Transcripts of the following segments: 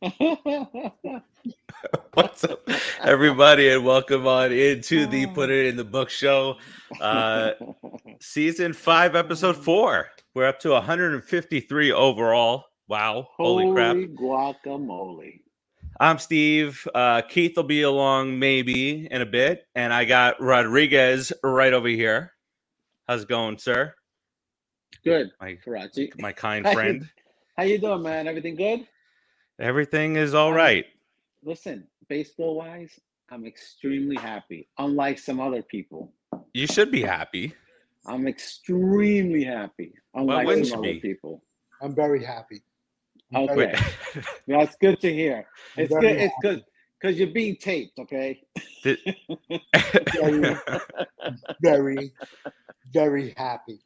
What's up, everybody, and welcome on into the Put It in the Book show, uh, season five, episode four. We're up to 153 overall. Wow! Holy, crap! guacamole! I'm Steve. Uh, Keith will be along maybe in a bit, and I got Rodriguez right over here. How's it going, sir? Good, My Karachi. my kind friend. How you doing, man? Everything good? Everything is all right. Listen, baseball wise, I'm extremely happy. Unlike some other people, You should be happy. I'm extremely happy. Unlike wouldn't some other be? people. I'm very happy. I'm Okay. very- Wait, That's good to hear. I'm It's very good. It's good because you're being taped. Okay. did- very, very, very happy.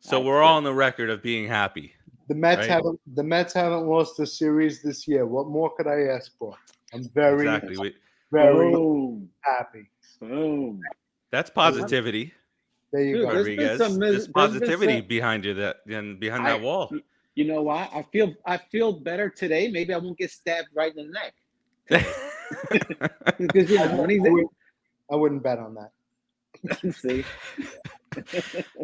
so we're all on the record of being happy. The Mets Right. haven't the Mets haven't lost a series this year. What more could I ask for? I'm very, Exactly. We, very Boom. happy. Boom. that's positivity. There you Dude, go. there's been Rodriguez. some mis- There's there's been positivity some- behind you that and behind I- that wall. You know what? I feel I feel better today. Maybe I won't get stabbed right in the neck. Because you I, know when he's wouldn't, I wouldn't bet on that. see.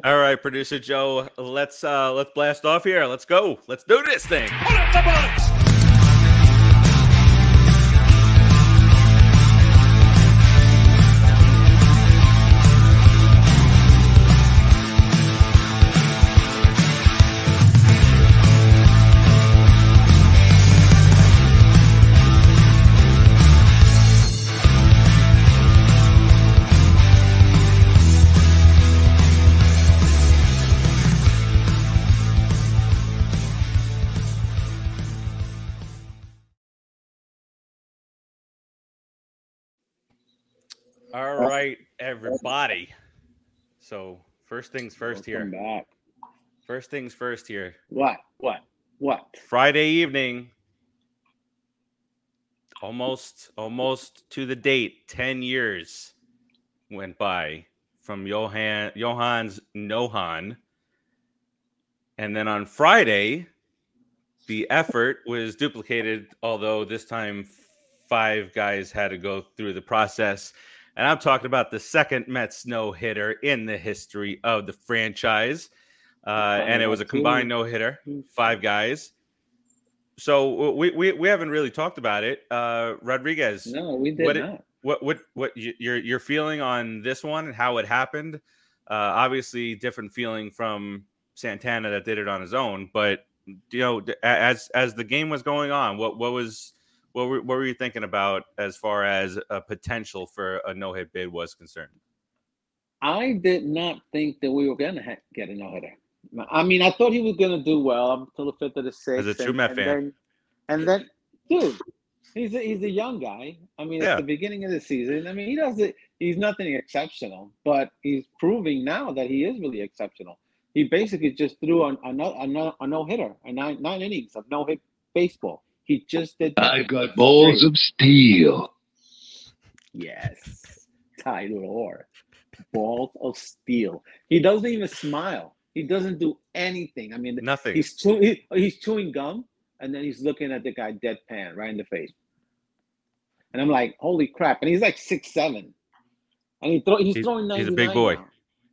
All right, producer Joe, let's uh let's blast off here. Let's go. Let's do this thing. All everybody. So first things first Welcome here. back. First things first here. What? What? What? Friday evening. Almost almost to the date, 10 years went by from Johan Johan's Nohan. And then on Friday, the effort was duplicated, although this time five guys had to go through the process. And I'm talking about the second Mets no hitter in the history of the franchise. Uh, and it was a combined no hitter, five guys. So we, we, we haven't really talked about it. Uh, Rodriguez, No, we did What it- not. what what what y- your your feeling on this one and how it happened? Uh, obviously, different feeling from Santana that did it on his own. But you know, as as the game was going on, what what was what were, what were you thinking about as far as a potential for a no hit bid was concerned? I did not think that we were gonna ha- get a no hitter. I mean, I thought he was gonna do well up until the fifth of the sixth. As a true Met fan. Then, and then, dude, he's a, he's a young guy. I mean, Yeah. at the beginning of the season, I mean, he doesn't. He's nothing exceptional, but he's proving now that he is really exceptional. He basically just threw a, a, no- a, no- a no hitter, a nine nine innings of no hit baseball. He just did. that. I've got balls of steel. Yes, Tyler Orr. Balls of steel. He doesn't even smile. He doesn't do anything. I mean, Nothing. he's chew- he, he's chewing gum, and then he's looking at the guy deadpan right in the face. And I'm like, holy crap! And he's like six seven, and he throw, he's, He's- throwing he's a big boy. now.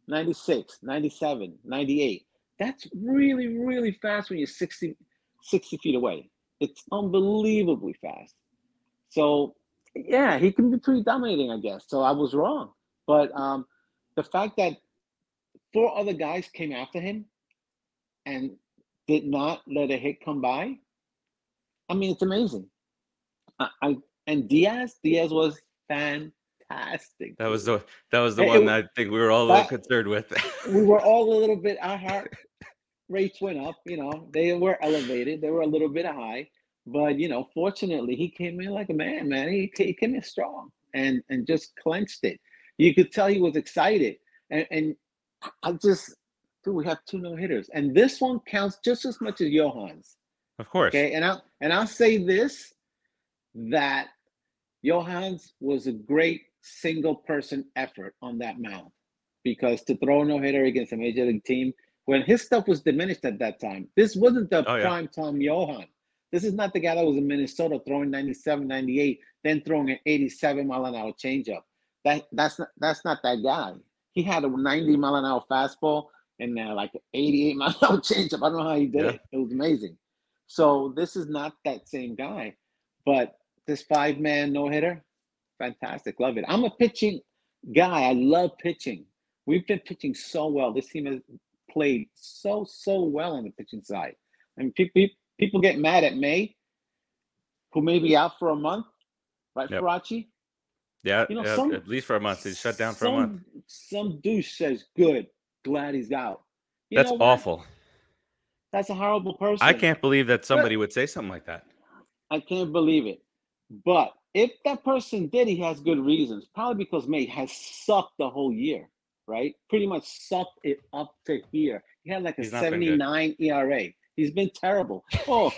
96, 97, 98. That's really, really fast when you're 60, 60 feet away. It's unbelievably fast. So, yeah, he can be pretty dominating, I guess. So I was wrong. But um, the fact that four other guys came after him and did not let a hit come by, I mean, it's amazing. I, I and Diaz, Diaz was fantastic. that was the that was the It- one it- that I think we were all a little that- concerned with. we were all a little bit our heart rates went up you know they were elevated they were a little bit high but you know fortunately he came in like a man man. He, he came in strong and and just clenched it. You could tell he was excited. And and i just dude we have two no hitters and this one counts just as much as johan's of course. okay? And i and i'll say this that Johans was a great single person effort on that mound because to throw a no hitter against a major league team when his stuff was diminished at that time, this wasn't the Oh, yeah. prime time Johan. This is not the guy that was in Minnesota throwing 97, 98, then throwing an 87 mile an hour changeup. That that's not that's not that guy. He had a 90 mile an hour fastball and uh, like 88 mile an hour changeup. I don't know how he did Yeah. it. It was amazing. So this is not that same guy, but this five man no hitter, fantastic. Love it. I'm a pitching guy. I love pitching. We've been pitching so well. This team has played so so well on the pitching side. And people people get mad at May, who may be out for a month, right, Yep. Farace? Yeah, You know, yeah, some- at least for a month. He's shut down for a month. Some douche says, "Good, glad he's out." You That's awful. That's a horrible person. I can't believe that somebody would say something like that. I can't believe it. But if that person did, he has good reasons. Probably because May has sucked the whole year, right? Pretty much sucked it up to here. He had like a He's not been good. 79 ERA. He's been terrible. Oh,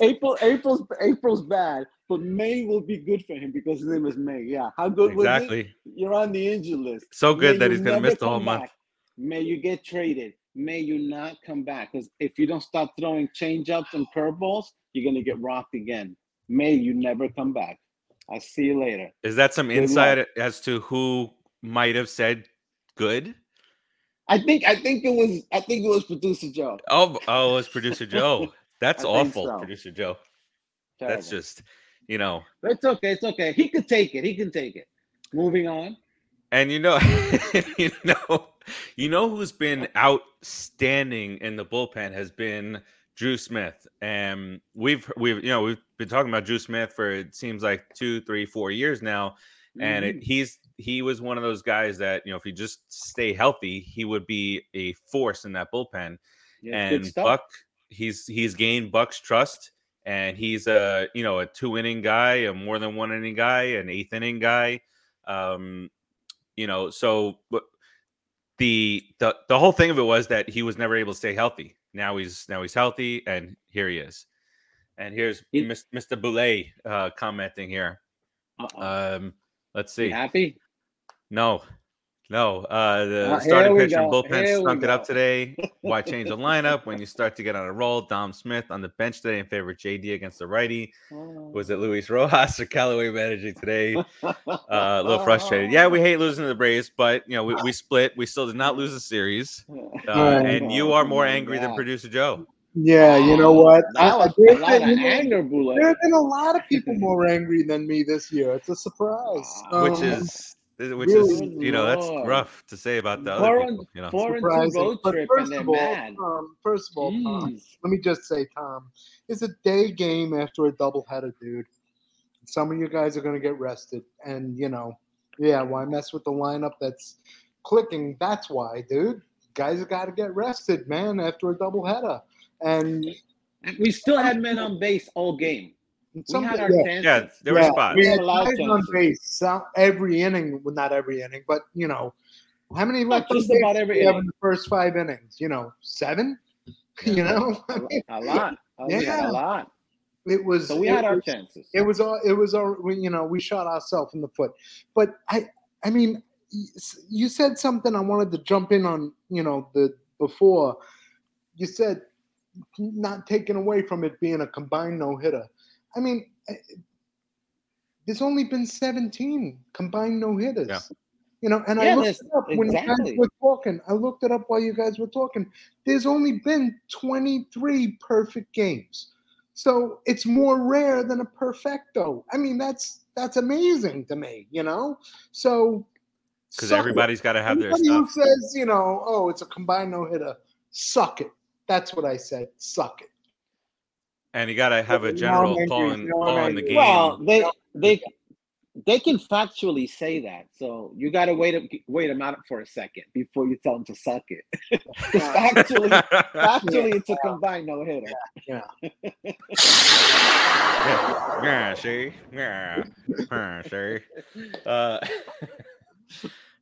April, April's April's bad, but May will be good for him because his name is May. Yeah, how good was it? Exactly. You're on the injured list. So good May that he's going to miss the whole month. May you get traded. May you not come back. Because if you don't stop throwing changeups and curveballs, you're gonna get rocked again. May you never come back. I'll see you later. Is that some Good luck. insight as to who might have said good? I think I think it was I think it was producer Joe. Oh, oh, it was producer Joe. That's awful, so. producer Joe. That's just, you know, But it's okay, it's okay. He could take it. He can take it. Moving on. and you know, you know, you know who's been outstanding in the bullpen has been Drew Smith, and we've we've you know we've been talking about Drew Smith for it seems like two, three, four years now, and Mhm. it, he's he was one of those guys that you know if he just stay healthy, he would be a force in that bullpen. Yeah, and. Buck, he's he's gained Buck's trust, and he's a you know a two inning guy, a more than one inning guy, an eighth inning guy. Um, you know, so but the the the whole thing of it was that he was never able to stay healthy. Now he's now he's healthy, and here he is. And here's He- Mr. Boulay uh, commenting here. Uh-oh. Um, let's You see. happy? No, no. Uh, the Uh, starting we pitcher and go, bullpen here stunk it up today. Why change the lineup when you start to get on a roll? Dom Smith on the bench today in favor of JD against the righty. Was it Luis Rojas or Callaway managing today? Uh, a little frustrated. Yeah, we hate losing to the Braves, but you know we, we split. We still did not lose a series, uh, Right. and you are more Oh my angry than producer Joe. Yeah, you know what? That was there's a lot been- of you know, anger, There have been a lot of people more angry than me this year. It's a surprise. Which Um, is which really? is you know that's rough to say about the other people. You know, Four and two surprising. road But trip and first they're of all, mad. Tom, first of all, Tom, let me just say, Tom, it's a day game after a doubleheader, dude. Some of you guys are going to get rested, and you know, yeah, why mess with the lineup that's clicking? That's why, dude. Guys have got to get rested, man, after a doubleheader. And We still had men on base all game. We some, had our yeah, chances. Yeah, there were yeah, spots. we We had had a lot of guys on base so- every inning. Well, not every inning, but you know, how many Not left on just about did every we have in the first five innings? You know, seven. You know, A lot. A lot. Oh, Yeah. a lot. it was. So we had our was- chances. It was all. It was all. we- You know, we shot ourselves in the foot. But I, I mean, you said something. I wanted to jump in on. You know, the before you said not taken away from it being a combined no hitter. I mean, eh, there's only been 17 combined no hitters. Yeah. You know, and I Yeah, looked it up when you guys were talking. I looked it up while you guys were talking. There's only been 23 perfect games. So it's more rare than a perfecto. I mean, that's that's amazing to me, you know? So because suck everybody's got to have their Anybody who stuff. says, you know, oh, it's a combined no hitter, suck it. That's what I said. Suck it. And you got to have a general man, call dude, no, call the game. Well, they they they can factually say that. So you got to wait a, wait them out for a second before you tell them to suck it. 'Cause factually, factually, it's a combined no hitter. yeah, see, yeah, yeah, see. Uh,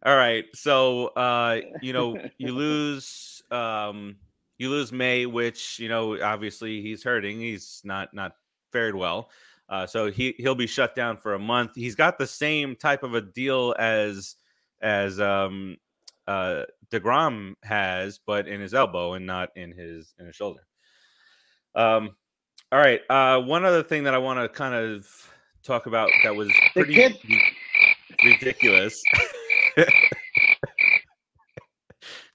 all right, so uh, you know, you lose, um, you lose May, which you know, obviously he's hurting. He's not not fared well. Uh, so he he'll be shut down for a month. He's got the same type of a deal as as um uh Degrom has, but in his elbow and not in his in his shoulder. Um, All right. Uh, one other thing that I want to kind of talk about that was pretty ri- ridiculous.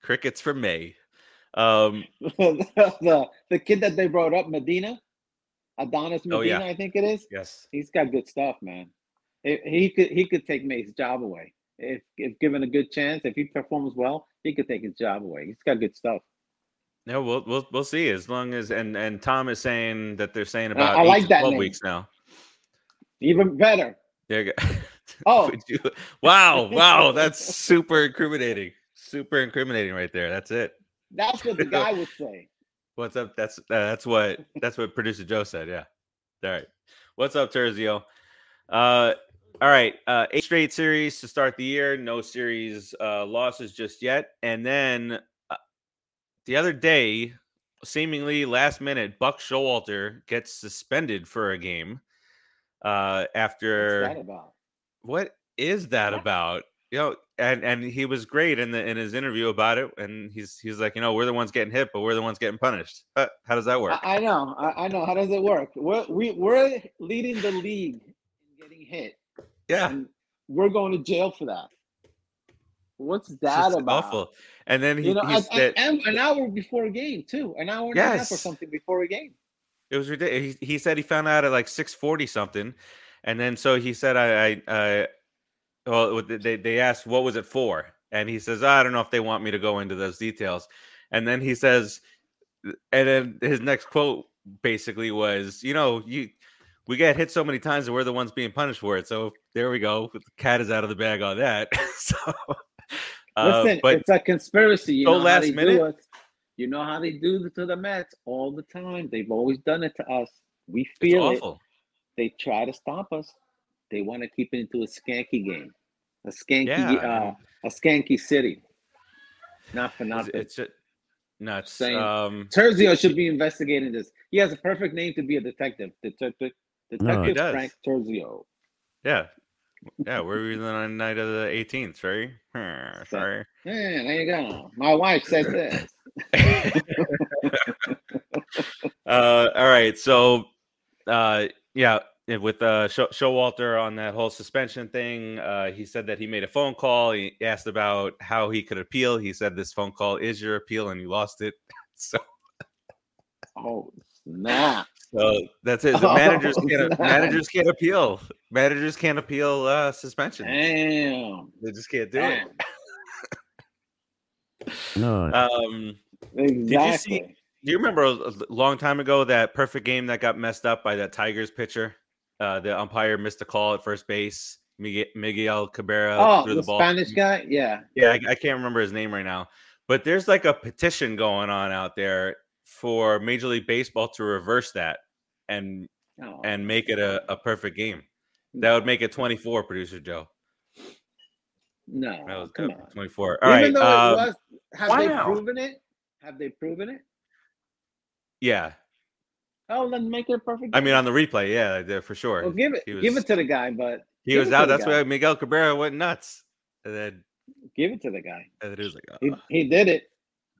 Crickets for May. Um, the the kid that they brought up, Medina, Adonis Medina, Oh, yeah. I think it is. yes. He's got good stuff, man. If he could he could take May's job away if if given a good chance. If he performs well, he could take his job away. He's got good stuff. No, we'll we'll we'll see. As long as and and Tom is saying that they're saying I- about I eight like that twelve name. weeks now. Even better. There you go. Oh. You- wow, wow, that's super incriminating. Super incriminating right there. That's it. That's what the guy would say. What's up? That's uh, that's what that's what producer Joe said. Yeah. All right. What's up, Terzio? Uh, all right. Uh, eight straight series to start the year. No series uh, losses just yet. And then uh, the other day, seemingly last minute, Buck Showalter gets suspended for a game. Uh, after What's that about? what is that about? You know, and and he was great in the in his interview about it, and he's he's like, you know, we're the ones getting hit, but we're the ones getting punished. Uh, how does that work? I, I know. I, I know. How does it work? We're we, we're leading the league in getting hit, yeah, and we're going to jail for that. What's that about? awful. And then he, You know, he and, said and, and an hour before a game too, an hour and a half or something before a game. it was ridiculous. He, he said he found out at like six forty something, and then so he said, I, I, I well, they they asked what was it for, and he says, I don't know if they want me to go into those details, and then he says, and then his next quote basically was, you know, you we get hit so many times that we're the ones being punished for it. So there we go. The cat is out of the bag on that. so, uh, Listen, but it's a conspiracy. You so know how last they minute- do. You know how they do it to the Mets all the time. They've always done it to us. We feel it. They try to stop us. They want to keep it into a skanky game, a skanky, Yeah, uh, a skanky city. Not for It's, nothing. it's just nuts. Saying- Um, Terzio should be investigating this. He has a perfect name to be a detective. Detective, Detective does. Frank Terzio. Yeah. Yeah, we're even on the night of the 18th, right? Hmm, Sorry. Yeah, there you go. My wife said this. uh, all right. So, uh, yeah, eh, with uh, Show- Showalter on that whole suspension thing, uh, he said that he made a phone call. He asked about how he could appeal. He said, This phone call is your appeal, and you lost it. So, Oh snap! so that's it. The managers Oh, can't snap. managers can't appeal. Managers can't appeal uh, suspension. Damn. They just can't do it. No. Um, Exactly. see- Do you remember a a long time ago that perfect game that got messed up by that Tigers pitcher? Uh, the umpire missed a call at first base. Miguel, Miguel Cabrera oh, threw the, the, ball. Spanish guy. Yeah. Yeah, I, I can't remember his name right now. But there's like a petition going on out there for Major League Baseball to reverse that and Oh, and make it a, a perfect game. That would make it 24, producer Joe. no. That was come good. on. 24. All Even right. though um, it was, have they wow. proven it? Have they proven it? yeah. Oh, then make it a perfect. I mean, on the replay, yeah, for sure. well, give it, he give it to the guy, but He was out. That's guy. why Miguel Cabrera went nuts. And then, give it to the guy. and then he was like, He, "Uh." he did it.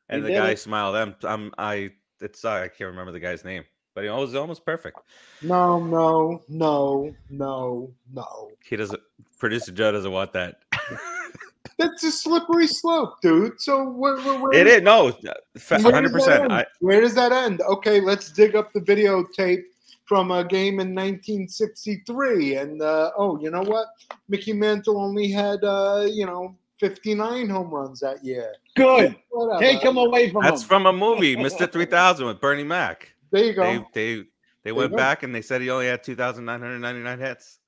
and he the guy it. smiled. I'm, I'm, I. It's I can't remember the guy's name, but he was almost perfect. No, no, no, no, no. He doesn't. Producer Joe doesn't want that. That's a slippery slope, dude. So where, where, where it is no, hundred does that percent. end? Where does that end? Okay, let's dig up the videotape from a game in 1963. And uh, oh, you know what? Mickey Mantle only had uh, you know 59 home runs that year. Good. Whatever. Take him away from that's him. from a movie, Mister Three Thousand, with Bernie Mac. There you go. They, they, they went go. back and they said he only had two thousand nine hundred ninety nine hits.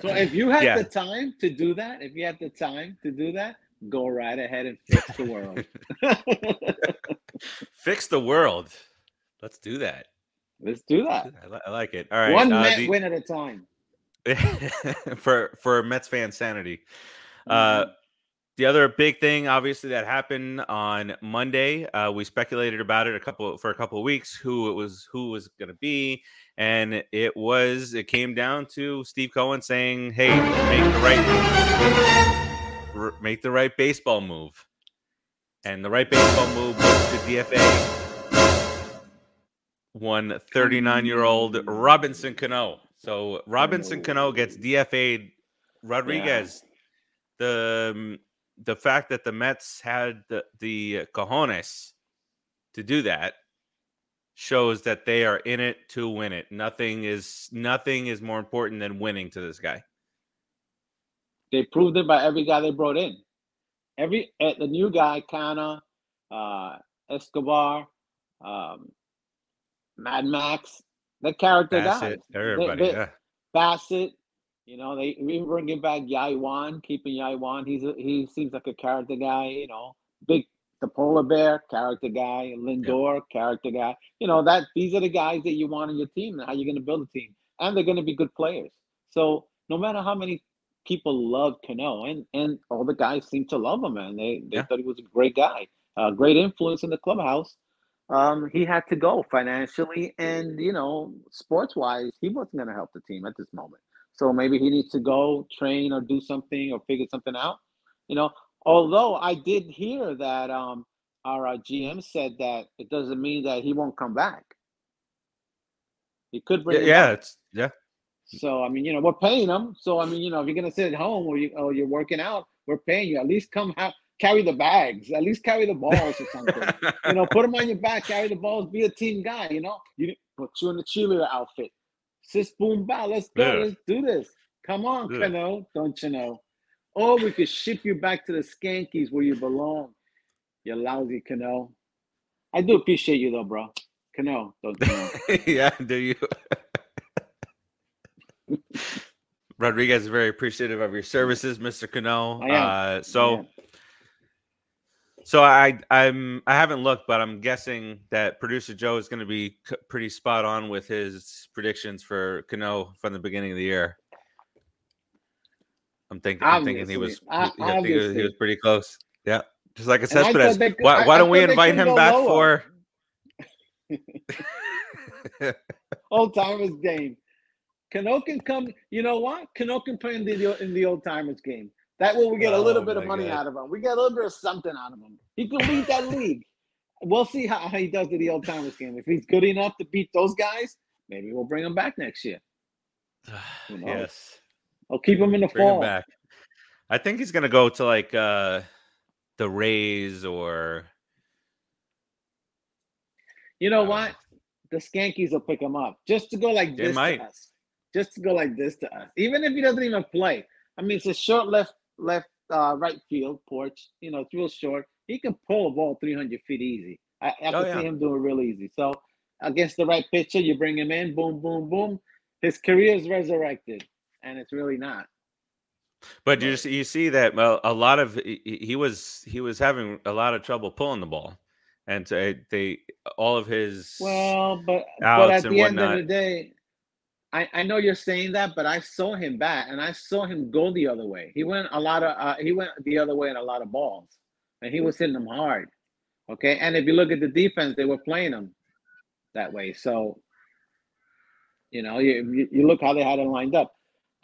So if you had Yeah. the time to do that, if you had the time to do that, go right ahead and fix the world. Fix the world. Let's do that. Let's do that. I, li- I like it. All right. One uh, Met the- win at a time. for for Mets fan sanity. Mm-hmm. Uh, the other big thing, obviously, that happened on Monday, uh, we speculated about it a couple for a couple of weeks who it was who was going to be, and it was it came down to Steve Cohen saying, "Hey, make the right make the right baseball move," and the right baseball move was the DFA. one 39 year old Robinson Cano. So Robinson Cano gets DFA'd. Rodriguez, the um, the fact that the Mets had the, the cojones to do that shows that they are in it to win it. Nothing is nothing is more important than winning to this guy. They proved it by every guy they brought in. Every uh, the new guy, Canha, uh, Escobar, um, Mad Max, the character Bassitt, guys. everybody, they- yeah. Bassitt, you know, they even bringing back Taijuan, keeping Taijuan. He's a, he seems like a character guy. You know, big the polar bear character guy, Lindor character guy. You know that these are the guys that you want on your team and how you're going to build a team, and they're going to be good players. So no matter how many people love Cano, and and all the guys seem to love him, man. They they Yeah. thought he was a great guy, a great influence in the clubhouse. Um, he had to go financially and you know sports wise, he wasn't going to help the team at this moment. So maybe he needs to go train or do something or figure something out. You know, although I did hear that um, our uh, GM said that it doesn't mean that he won't come back. He could bring Yeah, yeah, it's yeah. So I mean, you know, we're paying him. So I mean, you know, if you're gonna sit at home or you or you're working out, we're paying you. At least come have carry the bags. At least carry the balls or something. you know, put them on your back, carry the balls, be a team guy. You know, you put you in the cheerleader outfit. Sis boom ba, let's go, Yeah. let's do this. Come on, Yeah. Cano, don't you know? Or we could ship you back to the Skankies where you belong. You lousy Cano. I do appreciate you though, bro. Cano, don't you know? yeah, do you? Rodriguez is very appreciative of your services, Mr. Cano. I am. Uh, so. So I, I'm, I haven't looked, but I'm guessing that producer Joe is going to be c- pretty spot on with his predictions for Cano from the beginning of the year. I'm thinking, I'm thinking he was, I think he was, he was pretty close. Yeah, just like a Cespedes. could- Why, I- why I don't we thought invite him back lower. for? old timers game. Cano can come. You know what? Cano can play in the in the old timers game. That way we get a little Oh bit of money God. out of him. We get a little bit of something out of him. He can lead that league. We'll see how, how he does in the old timers game. If he's good enough to beat those guys, maybe we'll bring him back next year. Who knows? yes. I'll keep him in the Bring fall. back. I think he's gonna go to like uh the Rays or You know what? The Skankies will pick him up just to go like They this might. to us. Just to go like this to us. Even if he doesn't even play. I mean, it's a short left, left, uh, right field porch. You know, it's real short. He can pull a ball 300 feet easy. I, I can Oh, see him doing it real easy. So against the right pitcher, you bring him in, boom, boom, boom. His career is resurrected, and it's really not. but you just you see that well, a lot of he, was he was having a lot of trouble pulling the ball, and so they all of his Well, but but at and the end of whatnot. the day, I, I know you're saying that, but I saw him bat and I saw him go the other way. He went a lot of uh, he went the other way in a lot of balls, and he was hitting them hard. Okay, and if you look at the defense, they were playing him that way. So, you know, you you, look how they had it lined up.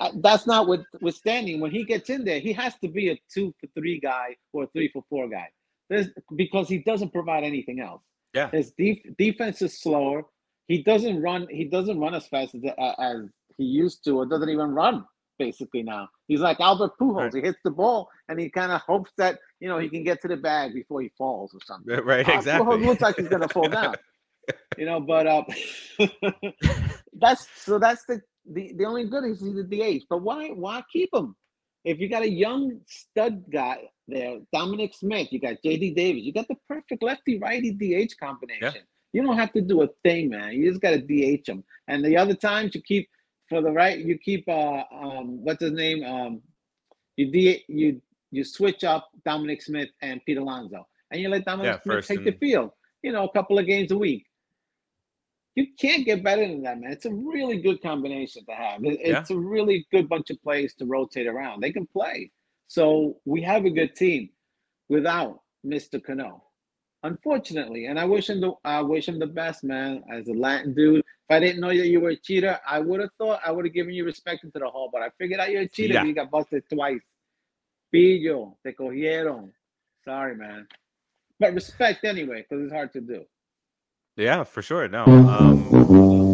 Uh, that's not with withstanding when he gets in there, he has to be a two for three guy or a three for four guy. There's because he doesn't provide anything else. Yeah. His def- defense is slower. He doesn't run. He doesn't run as fast as, as he used to, or doesn't even run. Basically, now he's like Albert Pujols. Right. He hits the ball and he kind of hopes that you know he can get to the bag before he falls or something. right Uh, exactly. Pujols looks like he's gonna fall down. You know, but uh, that's so that's the, the the only good is he's the DH. But why why keep him? If you got a young stud guy there, Dominic Smith, you got JD Davis, you got the perfect lefty righty DH combination. You don't have to do a thing, man. You just got to DH him. And the other times you keep for the right, you keep uh um what's his name um you D you you switch up Dominic Smith and Pete Alonso, and you let Dominic Yeah, Smith take the field. You know, a couple of games a week. You can't get better than that, man. It's a really good combination to have. It- Yeah. It's a really good bunch of players to rotate around. They can play. So we have a good team without Mr. Cano. Unfortunately, and I wish him the I wish him the best, man. As a Latin dude, if I didn't know that you were a cheater, I would have thought I would have given you respect into the hall. But I figured out you're a cheater. Yeah. You got busted twice. Pillo, te cogieron. Sorry, man. But respect anyway, because it's hard to do. Yeah, for sure. No. Um,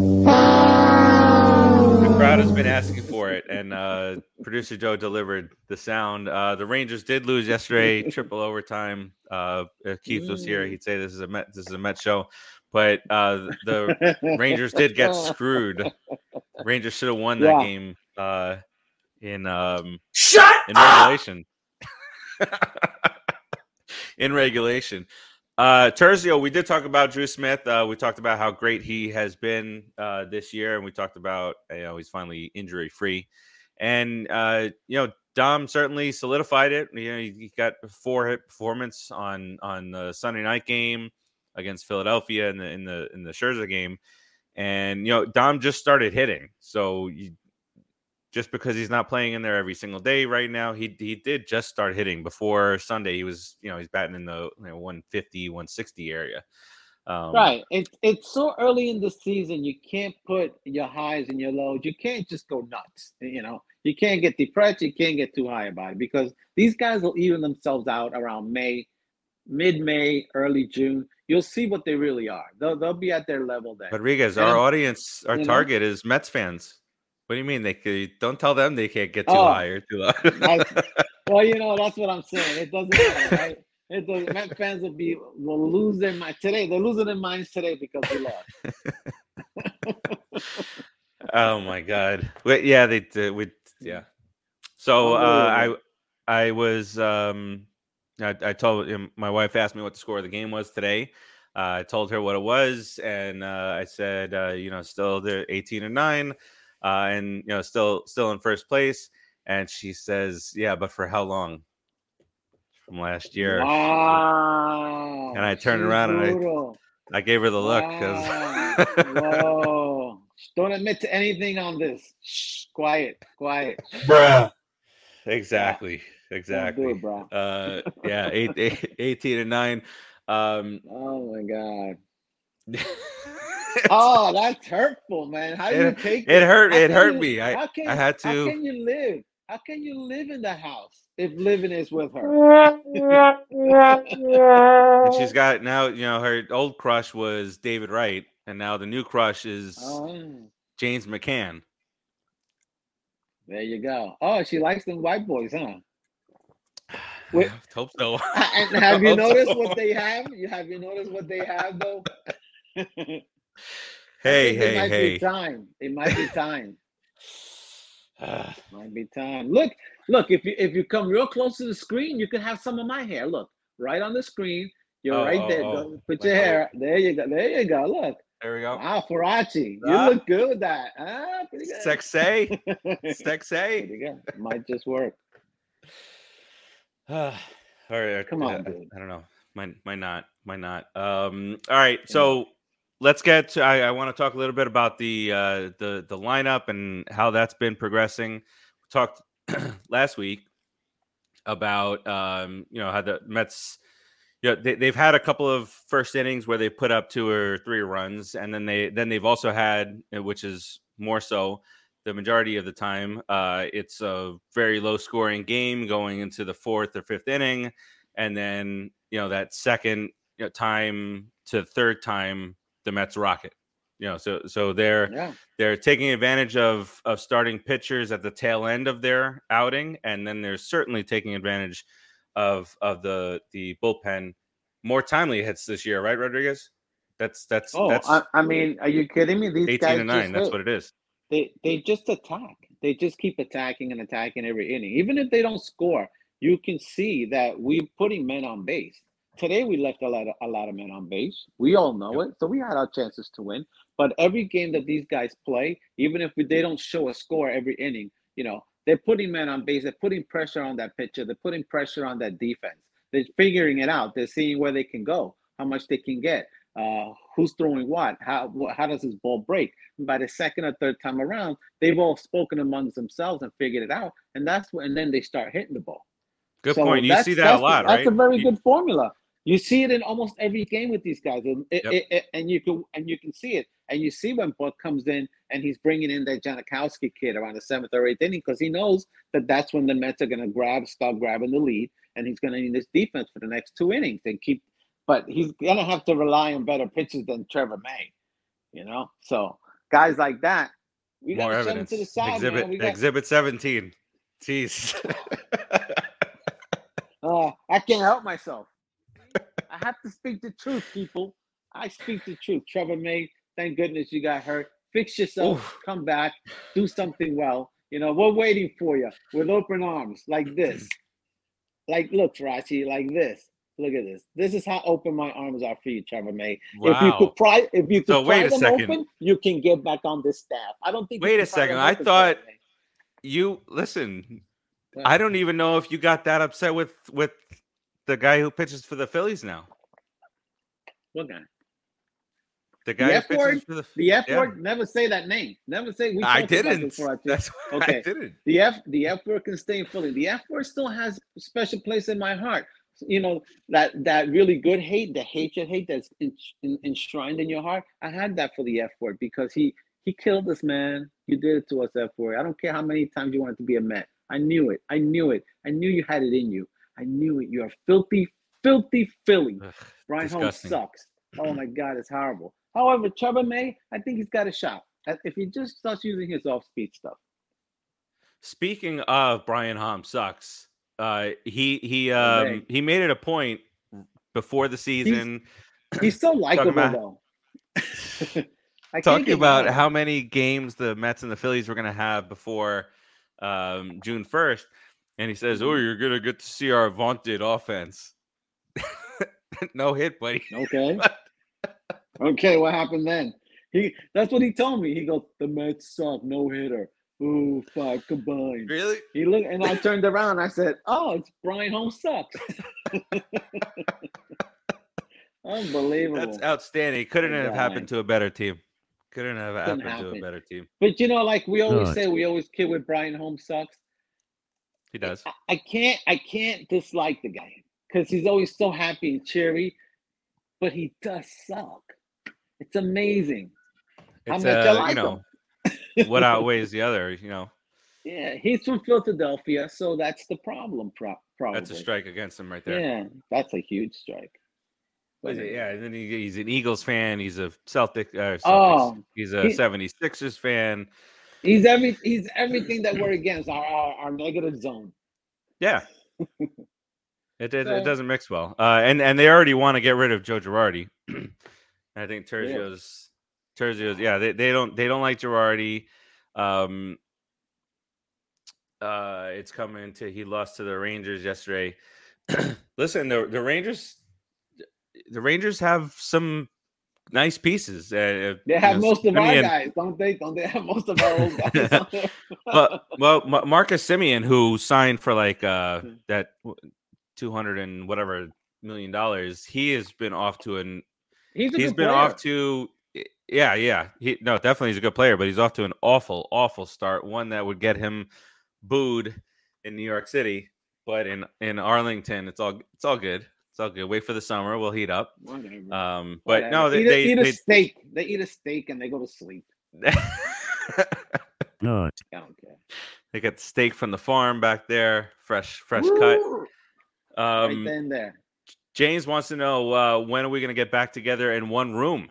crowd has been asking for it, and uh, producer Joe delivered the sound. Uh, the Rangers did lose yesterday, triple overtime. Uh, if Keith was here, he'd say this is a Met, this is a Met show, but uh, the Rangers did get screwed. Rangers should have won that Yeah. game uh, in um, Shut in regulation. in regulation. Uh Terzio, we did talk about Drew Smith. Uh, we talked about how great he has been uh, this year, and we talked about you know he's finally injury free, and uh, you know Dom certainly solidified it. You know he, he got four hit performance on on the Sunday night game against Philadelphia in the in the in the Scherzer game, and you know Dom just started hitting, so you, just because he's not playing in there every single day right now, he he did just start hitting before Sunday. He was, you know, he's batting in the you know, 150, 160 area. Um, Right. It's it's so early in the season. You can't put your highs and your lows. You can't just go nuts. You know, you can't get depressed. You can't get too high about it because these guys will even themselves out around May, mid-May, early June. You'll see what they really are. They'll they'll be at their level then. Rodriguez, And our audience, our you know? target is Mets fans. What do you mean they could, don't tell them they can't get too Oh, high or too low? Well, you know, that's what I'm saying. It doesn't matter, right? It does, Met fans will be will lose their mind today. They're losing their minds today because we lost. oh my god. Wait, yeah, they did. We yeah. So uh, I I was um I, I told my wife asked me what the score of the game was today. Uh, I told her what it was, and uh, I said, uh, you know, still the eighteen and nine, uh, and you know, still still in first place. And she says, "Yeah, but for how long?" From last year. Wow. And I turned she's around and I- I gave her the look Wow. because Whoa. Don't admit to anything on this. Shh, quiet, quiet. Bruh. exactly, Don't do exactly. it, bro. Uh, yeah, eight, eight, 18 and nine. Um, Oh my god. Oh, that's hurtful, man. How do you take it It hurt- How it hurt you- me. I- can, I had to. How can you live? How can you live in the house if living is with her? and she's got now, you know, her old crush was David Wright, and now the new crush is Oh, James McCann. there you go. Oh, she likes them white boys, huh? Hope so. And have you noticed so. what they have? You have you noticed what they have though? I Hey, it hey, might hey. Be time. It might be time. might be time. Look, look. If you if you come real close to the screen, you can have some of my hair. Look, right on the screen. You're Oh, right oh, there. oh. Go- Put your oh. hair. There you go. There you go. Look. there we go. Wow, Farace. You Ah. look good with that. Ah, pretty good. Sexy, sexy. pretty good. Might just work. all right, Come on, dude. I don't know. Might might not. Might not. Um. All right. So let's get to. I, I want to talk a little bit about the uh, the the lineup and how that's been progressing. We talked last week about um, you know how the Mets. You know, they, they've had a couple of first innings where they put up two or three runs, and then they then they've also had, uh, which is more so, the majority of the time, uh, it's a very low scoring game going into the fourth or fifth inning, and then you know that second you know, time to third time the Mets rocket. You know, so so they're Yeah. they're taking advantage of of starting pitchers at the tail end of their outing, and then they're certainly taking advantage of of the the bullpen more timely hits this year, right, Rodriguez? That's that's Oh, that's I, I mean, are you kidding me? These eighteen guys and nine. That's hit. what it is. they they just attack. They just keep attacking and attacking every inning. Even if they don't score, you can see that we're putting men on base. Today we left a lot of a lot of men on base. We all know it, so we had our chances to win. But every game that these guys play, even if we, they don't show a score every inning, you know they're putting men on base. They're putting pressure on that pitcher. They're putting pressure on that defense. They're figuring it out. They're seeing where they can go, how much they can get, uh, who's throwing what, how how does this ball break. And by the second or third time around, they've all spoken amongst themselves and figured it out, and that's when and then they start hitting the ball. Good So point. You see that that's a lot, the- right? That's a very You- good formula. You see it in almost every game with these guys, and it, Yep. it- it- and you can and you can see it, and you see when Buck comes in and he's bringing in that Jankowski kid around the seventh or eighth inning because he knows that that's when the Mets are going to grab, start grabbing the lead, and he's going to need this defense for the next two innings and keep but he's gonna have to rely on better pitches than Trevor May. You know, so guys like that, we More gotta shove them evidence. to the side, Exhibit. Got, Exhibit 17. Jeez. uh, I can't help myself. I have to speak the truth, people. I speak the truth. Trevor May, thank goodness you got hurt. Fix yourself, Oof. come back, do something well. You know, we're waiting for you with open arms like this. Like, look, Rachi, like this. Look at this. This is how open my arms are for you, Trevor May. Wow. If you could pry, if you could So pry them second. open, you can get back on this staff. I don't think. Wait a second. I thought- You listen. I don't even know if you got that upset with with the guy who pitches for the Phillies now. What guy? The guy F who word? pitches for the The F Yeah. word. Never say that name. Never say. We I didn't. before, I. That's why I Okay. didn't. The F the F word can stay in Philly. The F word still has a special place in my heart. You know that that really good hate, the hatred hate that's en- en- enshrined in your heart. I had that for the F word because he he killed us, man. You did it to us, F word. I don't care how many times you wanted to be a Met. I knew it. I knew it. I knew you had it in you. I knew it. You're a filthy, filthy Philly. Ugh, Brian Holmes sucks. Oh my God, it's horrible. However, Trevor May, I think he's got a shot. Uh, If he just starts using his off-speed stuff. Speaking of Brian Holmes sucks. Uh, he he um he made it a point before the season He's still likable about- though. Talking about how many games the Mets and the Phillies were going to have before um, June 1st. And he says, Oh, Mhm. you're going to get to see our vaunted offense. no hit, buddy. Okay. okay, what happened then? He that's what he told me. He goes, the Mets suck, no hitter. Ooh, five combined. Really? He looked and I turned around and I said, Oh, it's Brian Holmes sucks. Unbelievable. That's outstanding. Couldn't Good have happened guy. to a better team. Couldn't have Couldn't happened to a better team. But you know, like we always Good. say, we always kid with Brian Holmes sucks. He does. I, can't I can't dislike the guy because he's always so happy and cheery, but he does suck. It's amazing. It's, uh, like you know, what outweighs the other, you know, Yeah, he's from Philadelphia, so that's the problem. Pro- probably that's a strike against him right there. Yeah, that's a huge strike. What is But it? Yeah, and then he, he's an Eagles fan. He's a Celtic. Uh, Celtics. Oh, he's a he- 76ers fan. He's every he's everything that we're against. Our our, our negative zone. Yeah. It, it, it doesn't mix well. Uh, and and they already want to get rid of Joe Girardi. I think? Terzio's Terzio's yeah, they, they don't they don't like Girardi. Um uh it's coming to he lost to the Rangers yesterday. Listen, the the Rangers the Rangers have some nice pieces. Uh, They you have know, most of our guys, don't they? Don't they have most of our old guys? but well, Marcus Semien, who signed for like uh Mhm. that two hundred and whatever million dollars, he has been off to an he's he's been player. off to yeah yeah he no definitely he's a good player, but he's off to an awful awful start, one that would get him booed in New York City, but in in Arlington, it's all it's all good. It's all good. Wait for the summer, we'll heat up. Whatever. Um, but no, they eat, a, they, eat a steak. They eat a steak and they go to sleep. they Good. I don't care. they got steak from the farm back there, fresh fresh cut. Um, right then there. James wants to know uh, when are we going to get back together in one room?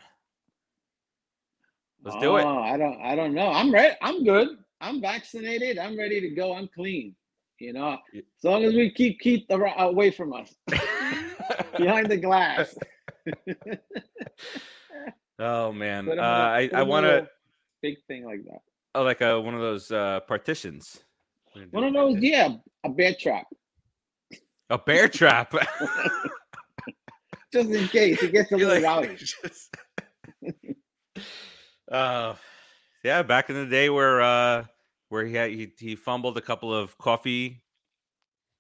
Let's do it. Oh, I don't. I don't know. I'm ready. I'm good. I'm vaccinated. I'm ready to go. I'm clean. You know, as long as we keep keep the ra- away from us behind the glass. oh man, uh, on- I I want a to big thing like that. oh, like a one of those uh, partitions. We're gonna do One of those, yeah, a bear trap, A bear trap. just in case it gets a You're little like- rowdy. just- uh, yeah, back in the day where uh, where he had he, he fumbled a couple of coffee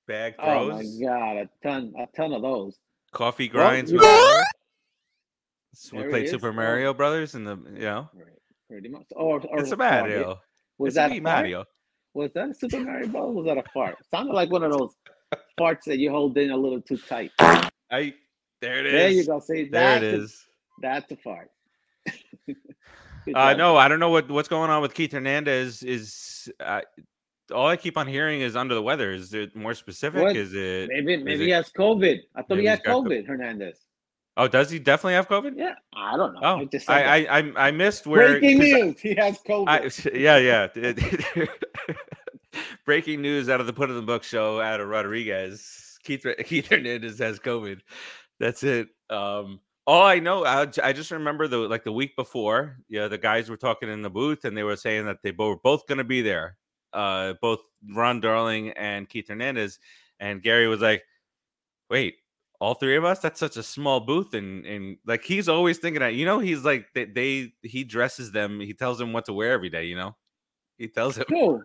bag Oh my god, a ton, a ton of those. coffee Well, grinds. with- know, we played is. Super. Mario Brothers and the you know pretty much. Or, or it's a Mario. it- Was it's that a? Mario. Was that a Super Mario Bros? Was that a fart? Sounded like one of those farts that you hold in a little too tight. I there it is. There you go. See, There it that's a- is. that's a fart. Uh, no, I don't know what what's going on with Keith Hernandez. Is uh, all I keep on hearing is under the weather. Is it more specific? What? Is it maybe maybe it- he has COVID. I thought he had got co- COVID. Hernandez. Oh, does he definitely have COVID? Yeah, I don't know. Oh, I just I. I I I missed where breaking news. He has COVID. I, yeah, yeah. Breaking news out of the Put in the Book show out of Rodriguez. Keith Keith Hernandez has COVID. That's it. Um, all I know, I, I, just remember the like the week before. Yeah, the guys were talking in the booth and they were saying that they were both going to be there. Uh, both Ron Darling and Keith Hernandez. And Gary was like, "Wait, all three of us? That's such a small booth." And and like he's always thinking that. You know, he's like they, they he dresses them. He tells them what to wear every day. You know, he tells them. Who?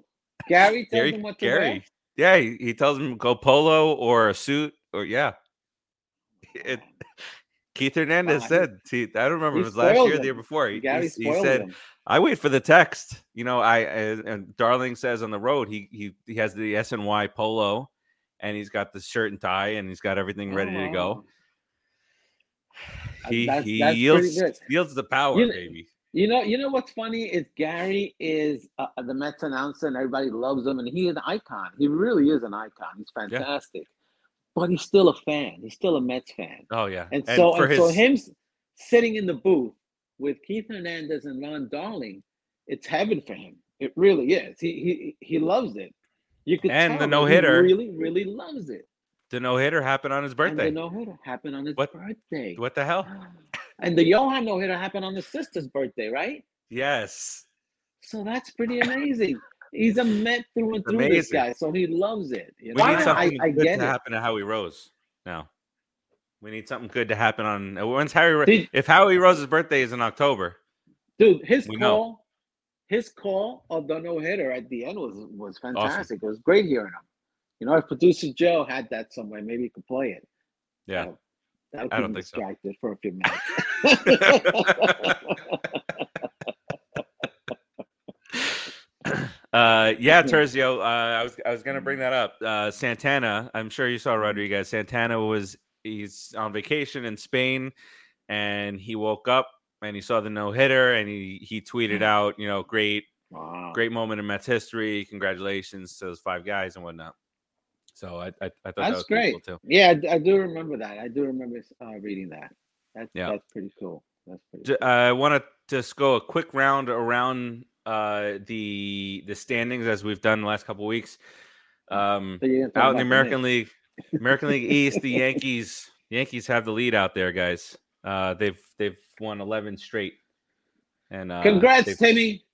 Gary tells Gary, him what to Gary. wear. Yeah, he, he tells him go polo or a suit or yeah. It, Keith Hernandez Wow, said, see, I don't remember he it was last year or the year before. He, he, he said, him. I wait for the text. You know, I and, and Darling says on the road he he he has the SNY polo and he's got the shirt and tie and he's got everything ready to go. Oh. He That's- he that's yields yields the power, You baby. You know, you know what's funny is Gary is uh, the Mets announcer, and everybody loves him, and he is an icon. He really is an icon. He's Yeah. But he's still a fan. He's still a Mets fan, Oh yeah. and so for and so him sitting in the booth with Keith Hernandez and Ron Darling, it's heaven for him. It really is. He he he loves it. You could And the tell that no-hitter. really really loves it. the no hitter happened on his birthday. And the no hitter happened on his What- birthday. What the hell? And the Johan no hitter happened on his sister's birthday, right? Yes. So that's pretty amazing. He's a Met through and through, this guy. So he loves it. You We know? need I, something I good get to it. happen to Howie Rose now. We need something good to happen on when's Harry. Did- if Howie Rose's birthday is in October, Dude, his We know. call, his call of the no hitter at the end was was fantastic. It was great hearing him. You know, if producer Joe had that somewhere, maybe he could play it. yeah. So that would I don't think so. distracted for a few minutes. Uh, yeah, Terzio. Uh, I was I was gonna bring that up. Uh, Santana. I'm sure you saw Rodriguez. Santana was he's on vacation in Spain, and he woke up and he saw the no hitter, and he he tweeted out, you know, great wow. great moment in Mets history. Congratulations to those five guys and whatnot. So I I, I thought that That's was great. cool too. Yeah, I, I do remember that. I do remember uh, reading that. That's Yeah. that's pretty cool. That's pretty. Cool. I want to just go a quick round around uh, the the standings as we've done the last couple weeks. Um, gonna talk out in the American. League, American League East, the Yankees Yankees have the lead out there, guys. Uh, they've they've won eleven straight, and uh, Congrats, they've, Timmy.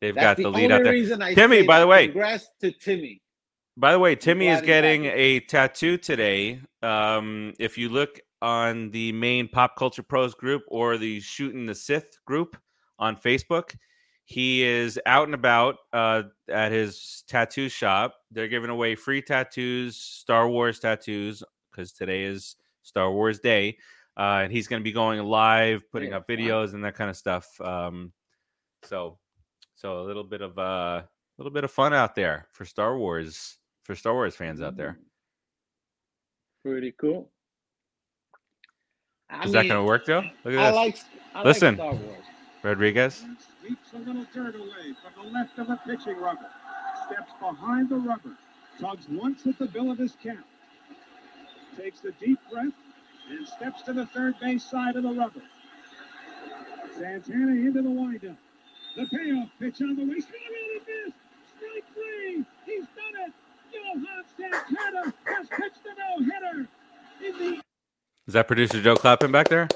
they've That's got the, the lead out there. reason I Timmy, by the way- Congrats to Timmy. By the way, Timmy is getting a tattoo today. Um, if you look on the main Pop Culture Pros group or the Shooting the Sith group on Facebook, he is out and about uh, at his tattoo shop. They're giving away free tattoos, Star Wars tattoos, because today is Star Wars Day. Uh, and he's going to be going live, putting Yeah, up wow. videos and that kind of stuff. Um, so, so a little bit of uh, a little bit of fun out there for Star Wars for Star Wars fans out there. Pretty cool. I Is that going to work, though? Look at I this, like I Listen. like Star Wars. Rodriguez. Sweeps a little dirt away from the left of the pitching rubber. Steps behind the rubber. Tugs once at the bill of his cap. Takes a deep breath and steps to the third base side of the rubber. Santana into the windup. The payoff pitch on the way. And missed. Strike three. He's done it. Johan Santana has pitched a no-hitter. In the Is that producer Joe clapping back there?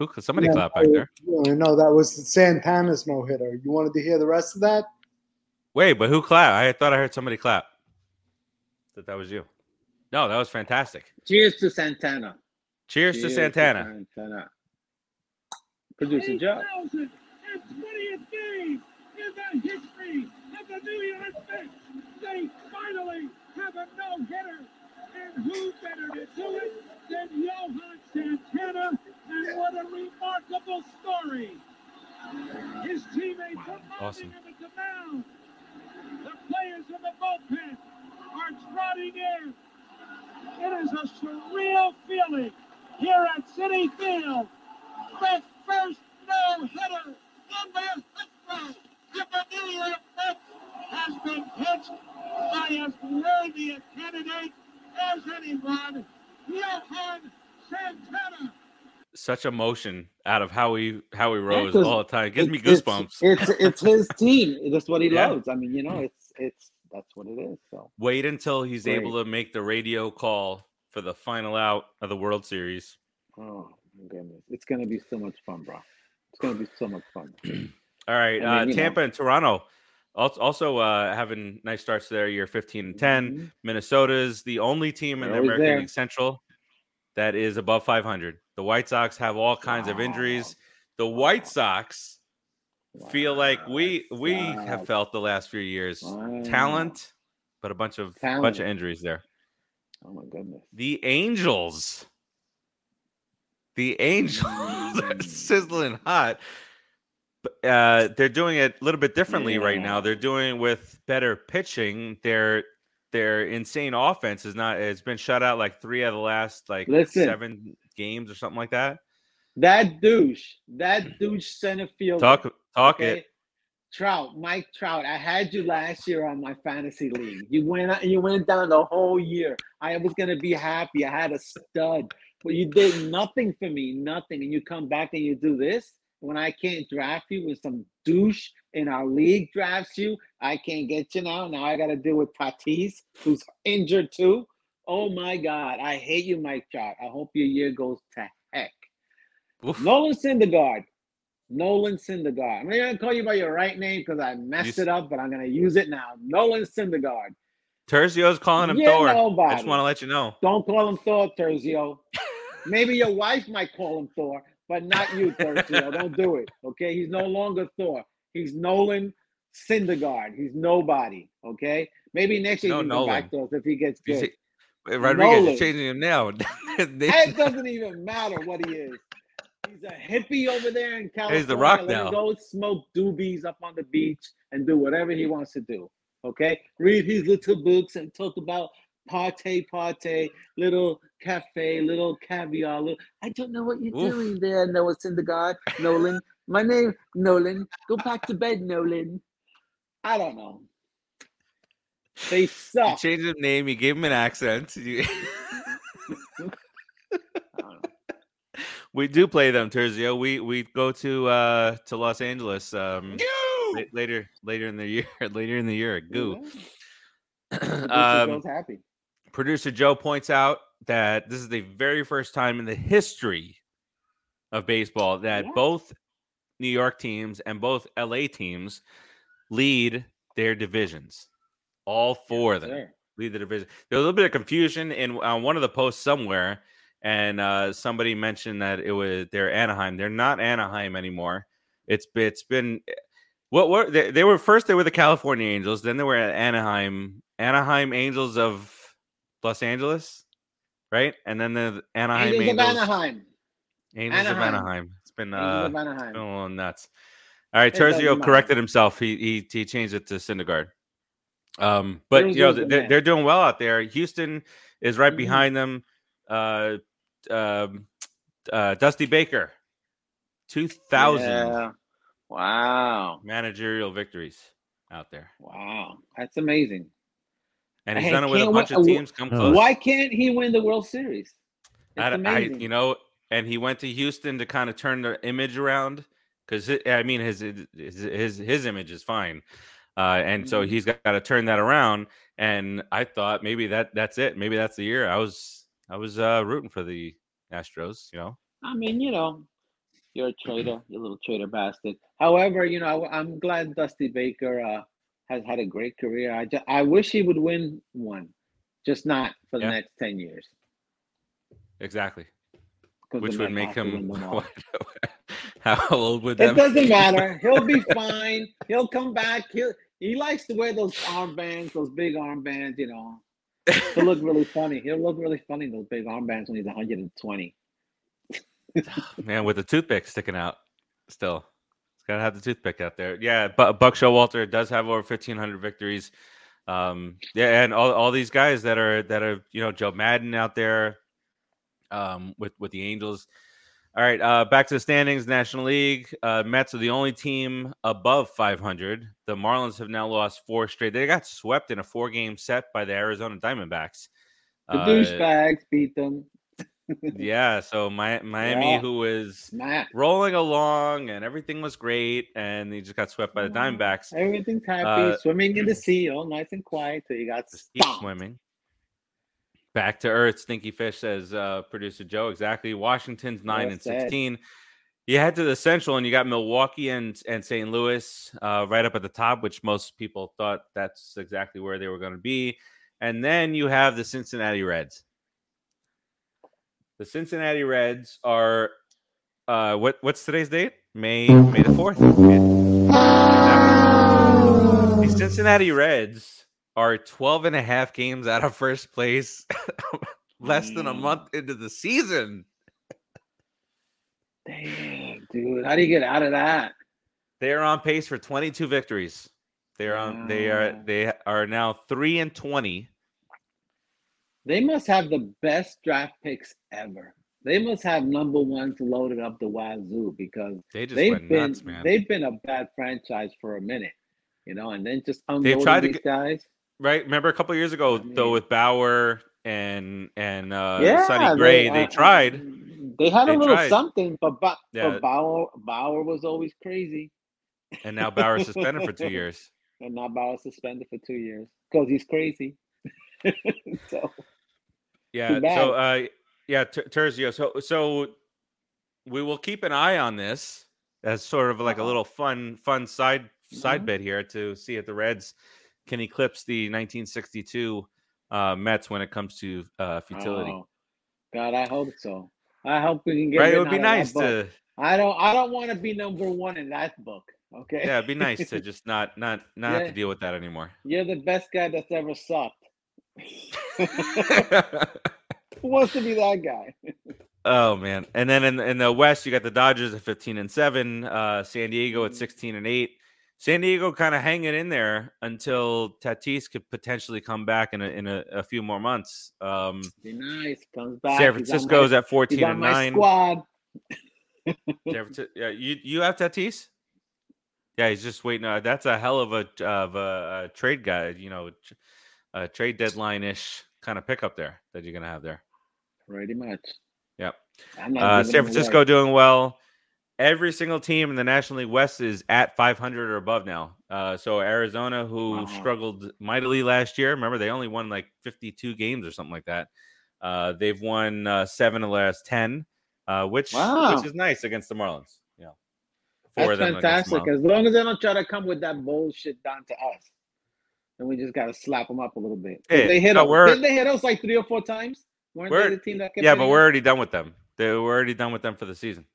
Who? Somebody Yeah, clap back there. No, no, that was Santana's no hitter. You wanted to hear the rest of that? Wait, but who clapped? I thought I heard somebody clap. That that was you. No, that was fantastic. Cheers to Santana. Cheers, to Cheers Santana. Santana. Producer Joe. game in the history of the New York Mets. They finally have a no-hitter. And who better to do it than Johan Santana? And what a remarkable story. His teammates are mounting awesome. him at the mound. The players in the bullpen are trotting in. It is a surreal feeling here at Citi Field. The first no-hitter in the history the New York Mets has been pitched by as worthy a candidate as anyone, Johan Santana. Such emotion out of Howie Howie Rose 'cause all the time. It gives me goosebumps. It's, it's it's his team. That's what he Yeah. loves. I mean, you know, it's it's that's what it is. So Wait until he's Great. able to make the radio call for the final out of the World Series. oh my goodness, it's gonna be so much fun, bro. It's gonna be so much fun. All right, I mean, uh, you know. Tampa and Toronto also, uh, having nice starts there, year, fifteen and 10 Mhm. is the only team in They're the American there. League Central that is above 500. The White Sox have all kinds of injuries. The White Sox feel like we we Sox. have felt the last few years. Wow. Talent, but a bunch of bunch of injuries there. Oh my goodness. The Angels. The Angels are Mm. sizzling hot. But, Uh, they're doing it a little bit differently right now. They're doing with better pitching. Their their insane offense is not. It's been shut out like three of the last like Listen. seven games or something like that. That douche, that mm-hmm. douche center field. Talk talk it. Trout, Mike Trout. I had you last year on my fantasy league. You went you went down the whole year. I was gonna be happy. I had a stud, but you did nothing for me, nothing. And you come back and you do this when I can't draft you with some douche in our league drafts you. I can't get you now. Now I got to deal with Tatis, who's injured too. Oh my God, I hate you, Mike Trout. I hope your year goes to heck. Oof. Nolan Syndergaard. Nolan Syndergaard. I'm not gonna call you by your right name because I messed s- it up, but I'm gonna use it now. Nolan Syndergaard. Terzio's calling him You're Thor. I just want to let you know. Don't call him Thor, Terzio. Maybe your wife might call him Thor, but not you, Terzio. Don't do it. Okay, he's no longer Thor. He's Nolan Syndergaard. He's nobody. Okay, maybe next year No, he can come back to us if he gets You good. Rodriguez is changing him now. It doesn't even matter what he is. He's a hippie over there in California. He's the rock Let now. go smoke doobies up on the beach and do whatever he wants to do. Okay? Read his little books and talk about party, party, little cafe, little caviar. Little... I don't know what you're Oof. doing there, Noah Syndergaard. Nolan. My name, Nolan. Go back to bed, Nolan. I don't know. They You suck. changed his name. You gave him an accent. You- I don't know. we do play them, Terzio. We we go to uh to Los Angeles um la- later later in the year later in the year. Goo. Producer um, happy. producer Joe points out that this is the very first time in the history of baseball that Yeah. both New York teams and both LA teams lead their divisions. All four of them Sure. lead the division. There was a little bit of confusion in on one of the posts somewhere, and uh, somebody mentioned that it was they're Anaheim. They're not Anaheim anymore. It's it's been what what they, they were first they were the California Angels, then they were at Anaheim Anaheim Angels of Los Angeles, right? And then the Anaheim Angels Angels, of Anaheim. Angels of Anaheim. Anaheim. It's been uh, of it's Anaheim. been a little nuts. All right, Terzio corrected himself. He he he changed it to Syndergaard. Um, but you know they're, they're doing well out there. Houston is right Mhm. behind them. Uh, um, uh, Dusty Baker, two thousand Yeah. Wow. managerial victories out there, Wow. That's amazing. and he's Hey, done it with a bunch wait- of teams come Oh. close. Why can't he win the World Series? It's I, I, you know, and he went to Houston to kind of turn the image around because I mean his his his his image is fine, uh, and so Mhm. he's got, to turn that around. And I thought maybe that that's it. Maybe that's the year. I was I was uh, rooting for the Astros. You know, I mean, you know, you're a traitor, you little traitor bastard. However, you know, I, am glad Dusty Baker uh, has had a great career. I just, I wish he would win one, just not for the Yeah. next ten years. Exactly. Which would make have to win him. how old would that? It doesn't matter. He'll be fine. He'll come back. He'll he likes to wear those armbands, those big armbands, you know. He'll look really funny. He'll look really funny in those big armbands when he's 120. Man, with the toothpick sticking out, still, it's gotta have the toothpick out there. Yeah, but Buck Showalter does have over fifteen hundred victories. Um, yeah, and all, all these guys that are that are you know Joe Maddon out there, um, with with the Angels. All right, uh, back to the standings. National League. Uh, Mets are the only team above 500. The Marlins have now lost four straight. They got swept in a four-game set by the Arizona Diamondbacks. The Uh, douchebags beat them. yeah. So my, Miami, Yeah. who was Matt, rolling along and everything was great, and they just got swept by the Diamondbacks. everything's happy. Uh, swimming in the sea, all nice and quiet till you got keep swimming. Back to earth, Stinky Fish says uh, producer Joe. Exactly. Washington's nine Well and said. sixteen. You head to the Central, and you got Milwaukee and and St. Louis uh, right up at the top, which most people thought that's exactly where they were going to be. And then you have the Cincinnati Reds. The Cincinnati Reds are uh, what? What's today's date? May May the fourth. The Cincinnati Reds are 12 and a half games out of first place, less than a Mm. month into the season. Damn, dude, how do you get out of that? They are on pace for 22 victories. They are on. They are. They are now three and 20. They must have the best draft picks ever. They must have number ones loaded up the wazoo because They just they've went been nuts, man. they've been a bad franchise for a minute, you know, and then just unloading tried to these get- guys. Right? Remember a couple years ago, I though, with Bauer and and uh, yeah, Sonny Gray, they, uh, tried. They had They a little tried. something, but, but, Yeah. but Bauer Bauer was always crazy, and now Bauer suspended for two years. and now Bauer suspended for two years because he's crazy. so Yeah. So, uh, yeah, Ter- Terzio. So, so we will keep an eye on this as sort of like a Uh-huh. little fun, fun side side Mhm. bit here to see if the Reds can eclipse the 1962 uh, Mets when it comes to uh, futility. oh, God, I hope so. I hope we can get right? It would be nice to, I don't. I don't want to be number one in that book. Okay. yeah, it'd be nice to just not, not, not have to deal with that anymore. You're the best guy that's ever sucked. Who wants to be that guy? Oh man! And then in, in the West, you got the Dodgers at fifteen and seven, uh, San Diego at Mhm. sixteen and eight. San Diego kind of hanging in there until Tatis could potentially come back in a in a, a few more months. Um, Be nice. Comes back. San Francisco's my, at fourteen and nine. squad. Yeah, you you have Tatis? Yeah, he's just waiting. Uh, that's a hell of a of a, a trade guy. You know, a trade deadline ish kind of pickup there that you're gonna have there. Pretty much. Yep. Uh, San. Francisco doing well. Every single team in the National League West is at 500 or above now. Uh, so Arizona, who Wow. struggled mightily last year, remember they only won like 52 games or something like that. Uh, they've won uh, seven of the last 10, uh, which Wow. which is nice against the Marlins. Yeah, That's fantastic. As long as they don't try to come with that bullshit down to us, then we just gotta slap them up a little bit. Hey, they hit no, us. Didn't they hit us like three or four times? Weren't We're- they the team that Yeah, but we're already done with them. They were already done with them for the season.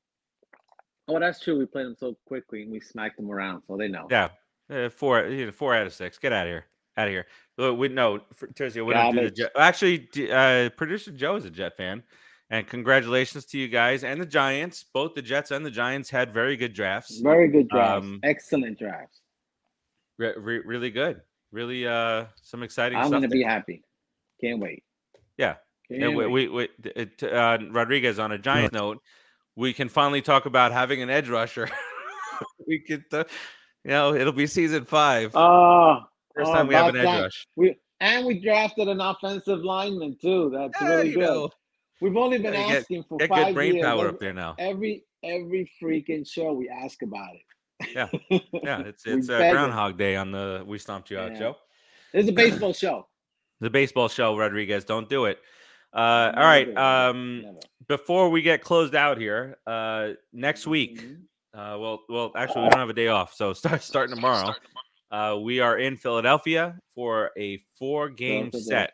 Oh, that's true. We played them so quickly and we smacked them around, so they know. Yeah, uh, four, you know, four out of six. Get out of here, out of here. Look, we no, for- Terzio, we don't do the Jet. Actually, uh, producer Joe is a Jet fan, and congratulations to you guys and the Giants. Both the Jets and the Giants had very good drafts. Very good drafts. Um, Excellent drafts. Re- re- really good. Really, uh, some exciting stuff. I'm gonna there. be happy. Can't wait. Yeah. Can't we, wait. we, we it, uh, Rodriguez on a Giant note, we can finally talk about having an edge rusher. we could, uh, you know, it'll be season five. Oh, First oh, time we have an edge that. rush. We and we drafted an offensive lineman too. That's Yeah, really good. know, We've only been Yeah, get- asking for get five good brain years. power Every, up there now. every every freaking show we ask about it. Yeah. Yeah, it's it's a. Groundhog Day on the We Stomped You Out Yeah. show. Is a baseball show. The baseball show, Rodriguez. Don't do it. Uh, all right. Um, before we get closed out here, uh, next week. Mhm. Uh, well, well, actually, we don't have a day off, so start starting tomorrow. Uh, we are in Philadelphia for a four-game set.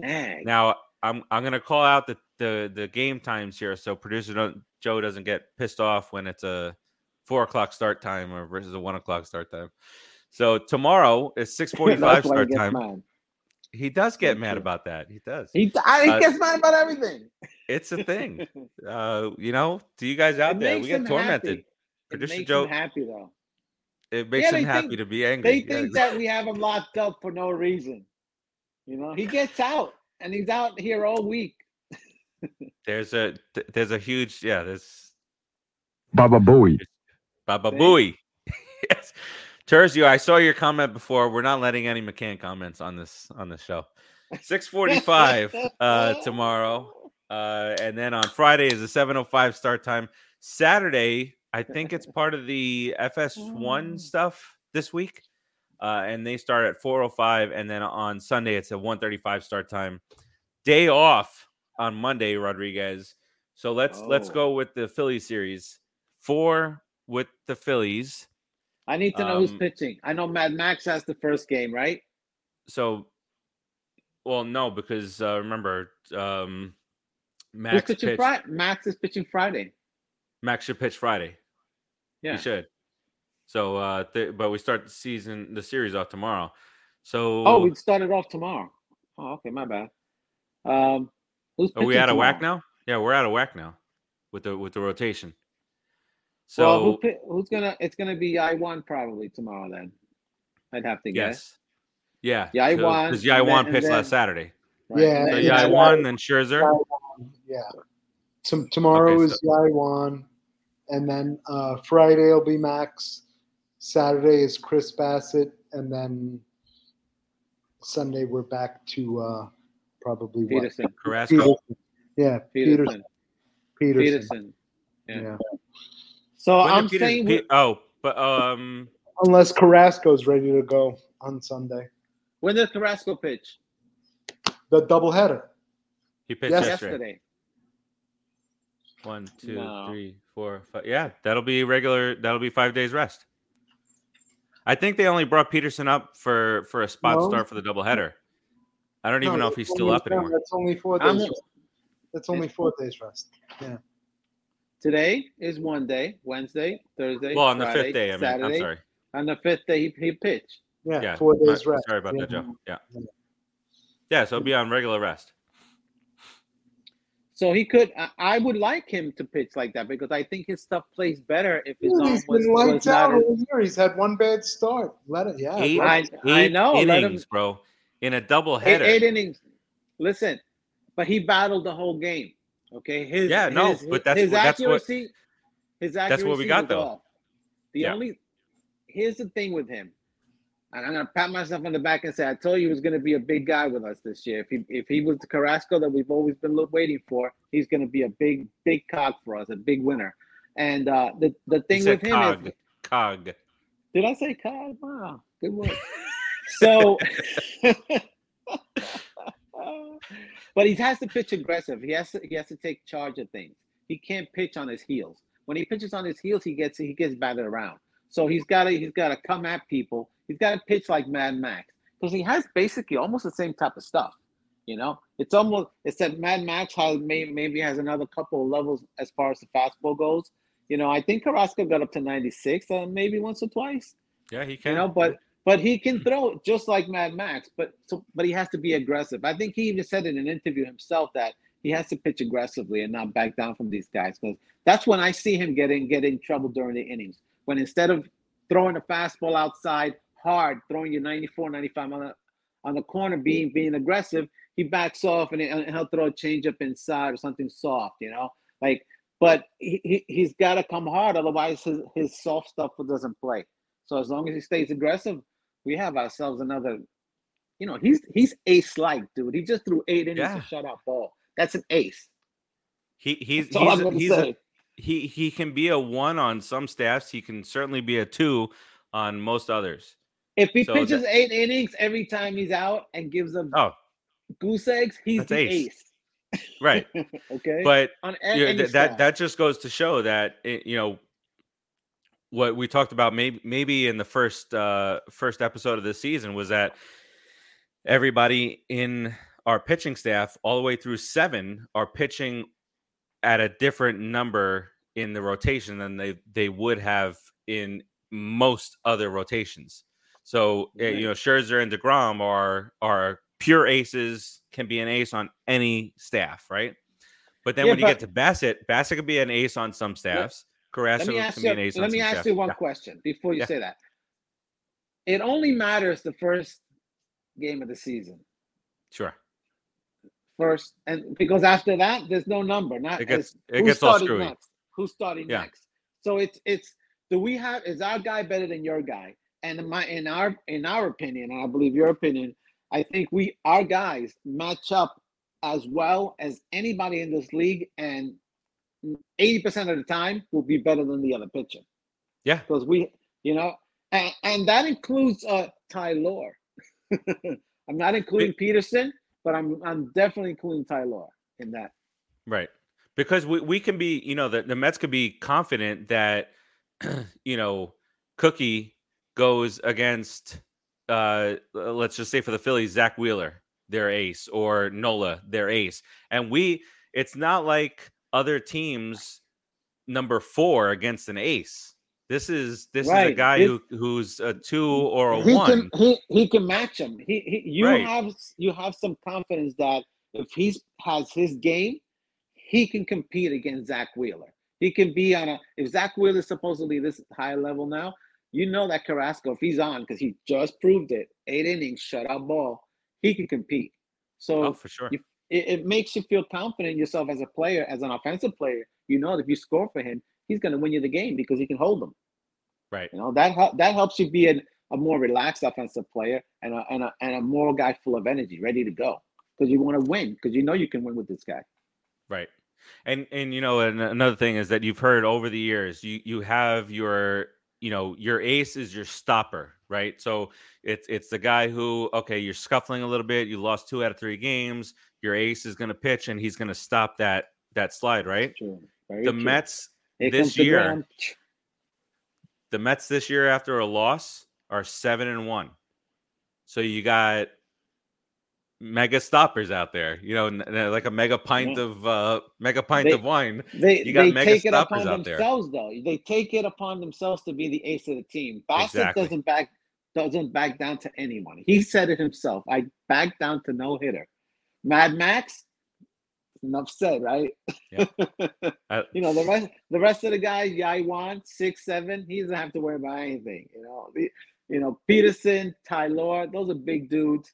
Dang. Now, I'm I'm gonna call out the the, the game times here, so producer don't, Joe doesn't get pissed off when it's a four o'clock start time or versus a one o'clock start time. So tomorrow is six forty-five That's why he start time. mad. He does get mad about that. He does. He, I, he Uh, gets mad about everything. It's a thing. uh, you know, to you guys out It there, we get tormented. happy. It Producer makes Joe, him happy though. it makes Yeah, him happy think- to be angry. They Yeah, think that we have him locked up for no reason. You know, he gets out and he's out here all week. there's a there's a huge yeah. There's Baba Booey. Baba Thank- Booey. yes. Terzio, I saw your comment before. We're not letting any McCann comments on this on this show. 645 uh tomorrow. Uh, and then on Friday is a 7:05 start time. Saturday, I think it's part of the FS1 stuff this week. Uh, and they start at 4:05 and then on Sunday it's a 1:35 start time. Day off on Monday, Rodriguez. So let's let's Oh. go with the Phillies series. 4 with the Phillies. I need to know who's Um, pitching. I know Mad Max has the first game, right? So well, no, because uh, remember um Who's Max pitching pitched, Friday? Max is pitching Friday. Max should pitch Friday. Yeah. He should. So, uh, th- but we start the season, the series off tomorrow. So, Oh, we started off tomorrow. Oh, okay, my bad. Um, who's are we out of whack now? Yeah, we're out of whack now with the with the rotation. So, well, who, who's gonna? It's gonna be I one probably tomorrow. Then I'd have to guess. yes, yeah, Yeah, I won, because and then- Taijuan and pitched then- last Saturday. right? Yeah, And So then- yeah, Yai yeah. then Scherzer. Yeah. Tom tomorrow Okay, is Taijuan, and then uh, Friday will be Max. Saturday is Chris Bassitt, and then Sunday we're back to uh, probably what? Peterson. Carrasco. Peterson. Yeah, Peterson. Peterson. Peterson. Peterson. Yeah. Yeah. So When I'm Peters- saying, Pe- oh, but um, Unless Carrasco's ready to go on Sunday. when did Carrasco pitch? The doubleheader. he pitched Yes. yesterday. Yesterday. One, two, No. three, four, five. Yeah, that'll be regular. That'll be five days rest. I think they only brought Peterson up for for a spot No. start for the doubleheader. I don't even know if he's still up no, anymore. That's only 4 days. That's only four days rest. Today is one day. Wednesday, Thursday. Well, on the fifth day, I mean, I'm sorry. On the fifth day, he, he pitched. Yeah, Yeah, four days rest. Sorry about Yeah. that, Joe. Yeah, Yeah. yeah. So it'll be on regular rest. So he could. I, I would like him to pitch like that because I think his stuff plays better if his Yeah, arm he's was, been was lights out not. as- all year. He's had one bad start. Let it, yeah. Eight, let I- I eight know, let him- innings, bro, in a double eight, header. eight innings. Listen, but he battled the whole game. Okay, his Yeah, no, his, but that's his what- that's what- accuracy. his accuracy. that's what we got, though. off. The Yeah. only here's the thing with him, and I'm gonna pat myself on the back and say I told you he was gonna be a big guy with us this year. If he if he was the Carrasco that we've always been waiting for, he's gonna be a big big cog for us, a big winner. And uh, the the thing with him cog, is, cog. did I say cog? Wow, good work. so, but he has to pitch aggressive. He has to he has to take charge of things. He can't pitch on his heels. When he pitches on his heels, he gets he gets batted around. So he's got to he's got to come at people. He's got to pitch like Mad Max because he has basically almost the same type of stuff. You know, it's almost it's that Mad Max has may, maybe has another couple of levels as far as the fastball goes. You know, I think Carrasco got up to 96, uh, maybe once or twice. Yeah, he can. You know, but but he can hmm. throw just like Mad Max. But so but he has to be aggressive. I think he even said in an interview himself that he has to pitch aggressively and not back down from these guys because that's when I see him getting get in trouble during the innings. When instead of throwing a fastball outside hard, throwing your 94, 95 on the on the corner, being being aggressive, he backs off and, and he'll throw a changeup inside or something soft. You know, like. But he, he, he's got to come hard, otherwise his, his soft stuff doesn't play. So as long as he stays aggressive, we have ourselves another. You know, he's he's ace like, dude. He just threw eight innings Yeah. of shutout ball. That's an ace. he he's That's all I'm he's, he's a, he he can be a one on some staffs. He can certainly be a two on most others. if he so pitches eight innings every time he's out and gives them Oh, goose eggs, he's the ace. ace. right. okay. But on that staff. that just goes to show that it, you know what we talked about maybe maybe in the first uh first episode of this season was that everybody in our pitching staff all the way through 7 are pitching at a different number in the rotation than they they would have in most other rotations. So uh, you know Scherzer and deGrom are are pure aces, can be an ace on any staff, right? But then Yeah, when you but- get to Bassitt, Bassitt could be an ace on some staffs. Let me ask you. be an ace on Let me ask you one Yeah, question before you Yeah. say that. It only matters the first game of the season. sure. First, and because after that, there's no number. Not It gets as- it gets all screwy. next? Who's starting Yeah. next? So it's it's do we have is our guy better than your guy? And in my in our in our opinion, and I believe your opinion, I think we our guys match up as well as anybody in this league, and 80% of the time will be better than the other pitcher. Yeah. Because we, you know, and, and that includes uh Tylor. I'm not including Peterson, but I'm I'm definitely including Tylor in that. Right. Because we, we can be, you know, the, the Mets could be confident that, you know, Cookie goes against, uh, let's just say for the Phillies, Zack Wheeler, their ace, or Nola, their ace. And we, it's not like other teams number four against an ace. This is this is a guy This- who who's a two or a he one. can he, he can match him. He, he you Right. have you have some confidence that if he's has his game, he can compete against Zack Wheeler. He can be on a if Zack Wheeler is supposedly this high level now, you know that Carrasco, if he's on, because he just proved it, eight innings, shutout ball, he can compete. So oh, for sure. you- it, it makes you feel confident in yourself as a player, as an offensive player. You know that if you score for him, he's going to win you the game because he can hold them. Right. You know that that helps you be a, a more relaxed offensive player and a, and a and a more guy full of energy, ready to go because you want to win because you know you can win with this guy. Right. And and you know and another thing is that you've heard over the years you you have your you know your ace is your stopper, right? So it's it's the guy who okay, you're scuffling a little bit, you lost 2 out of 3 games, your ace is going to pitch and he's going to stop that that slide, right? True. The true. Mets Here this comes the year- the Mets this year after a loss are 7 and 1. So you got mega stoppers out there, you know, like a mega pint Yeah. of uh mega pint They- of wine. They You got they mega take it upon out there. themselves though. They take it upon themselves to be the ace of the team. Bassitt Exactly. doesn't back doesn't back down to anyone. He said it himself. I back down to no hitter. Mad Max, enough said, right? I- you know the rest the rest of the guys, Taijuan, six seven, he doesn't have to worry about anything. You know, the, you know Peterson, Tylor, those are big dudes.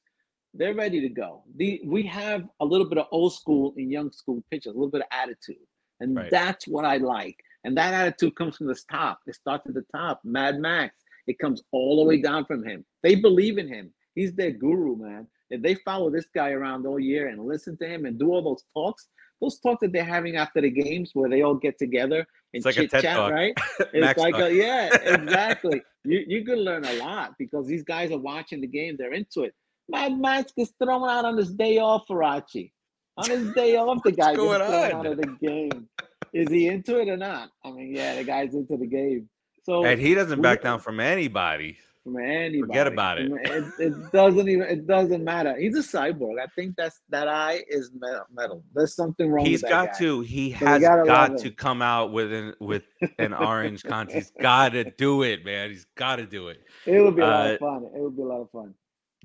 They're ready to go. The we have a little bit of old school and young school pitchers, a little bit of attitude, and Right. that's what I like. And that attitude comes from the top. It starts at the top. Mad Max. It comes all the way down from him. They believe in him. He's their guru, man. If they follow this guy around all year and listen to him and do all those talks, those talks that they're having after the games where they all get together and like chit chat, right? It's like a, yeah, exactly. you you can learn a lot because these guys are watching the game. They're into it. Mad Max gets thrown out on his day off, Farace. On his day off, the guy gets thrown on? out of the game. Is he into it or not? I mean, yeah, the guy's into the game. So and he doesn't back we- down from anybody. From anybody. Forget about it. It, it doesn't even. It doesn't matter. He's a cyborg. I think that's that eye is metal. There's something wrong. He's with that got guy. to. He So has got to him. come out with an with an orange content. He's got to do it, man. He's got to do it. It would be a lot uh, of fun. It would be a lot of fun.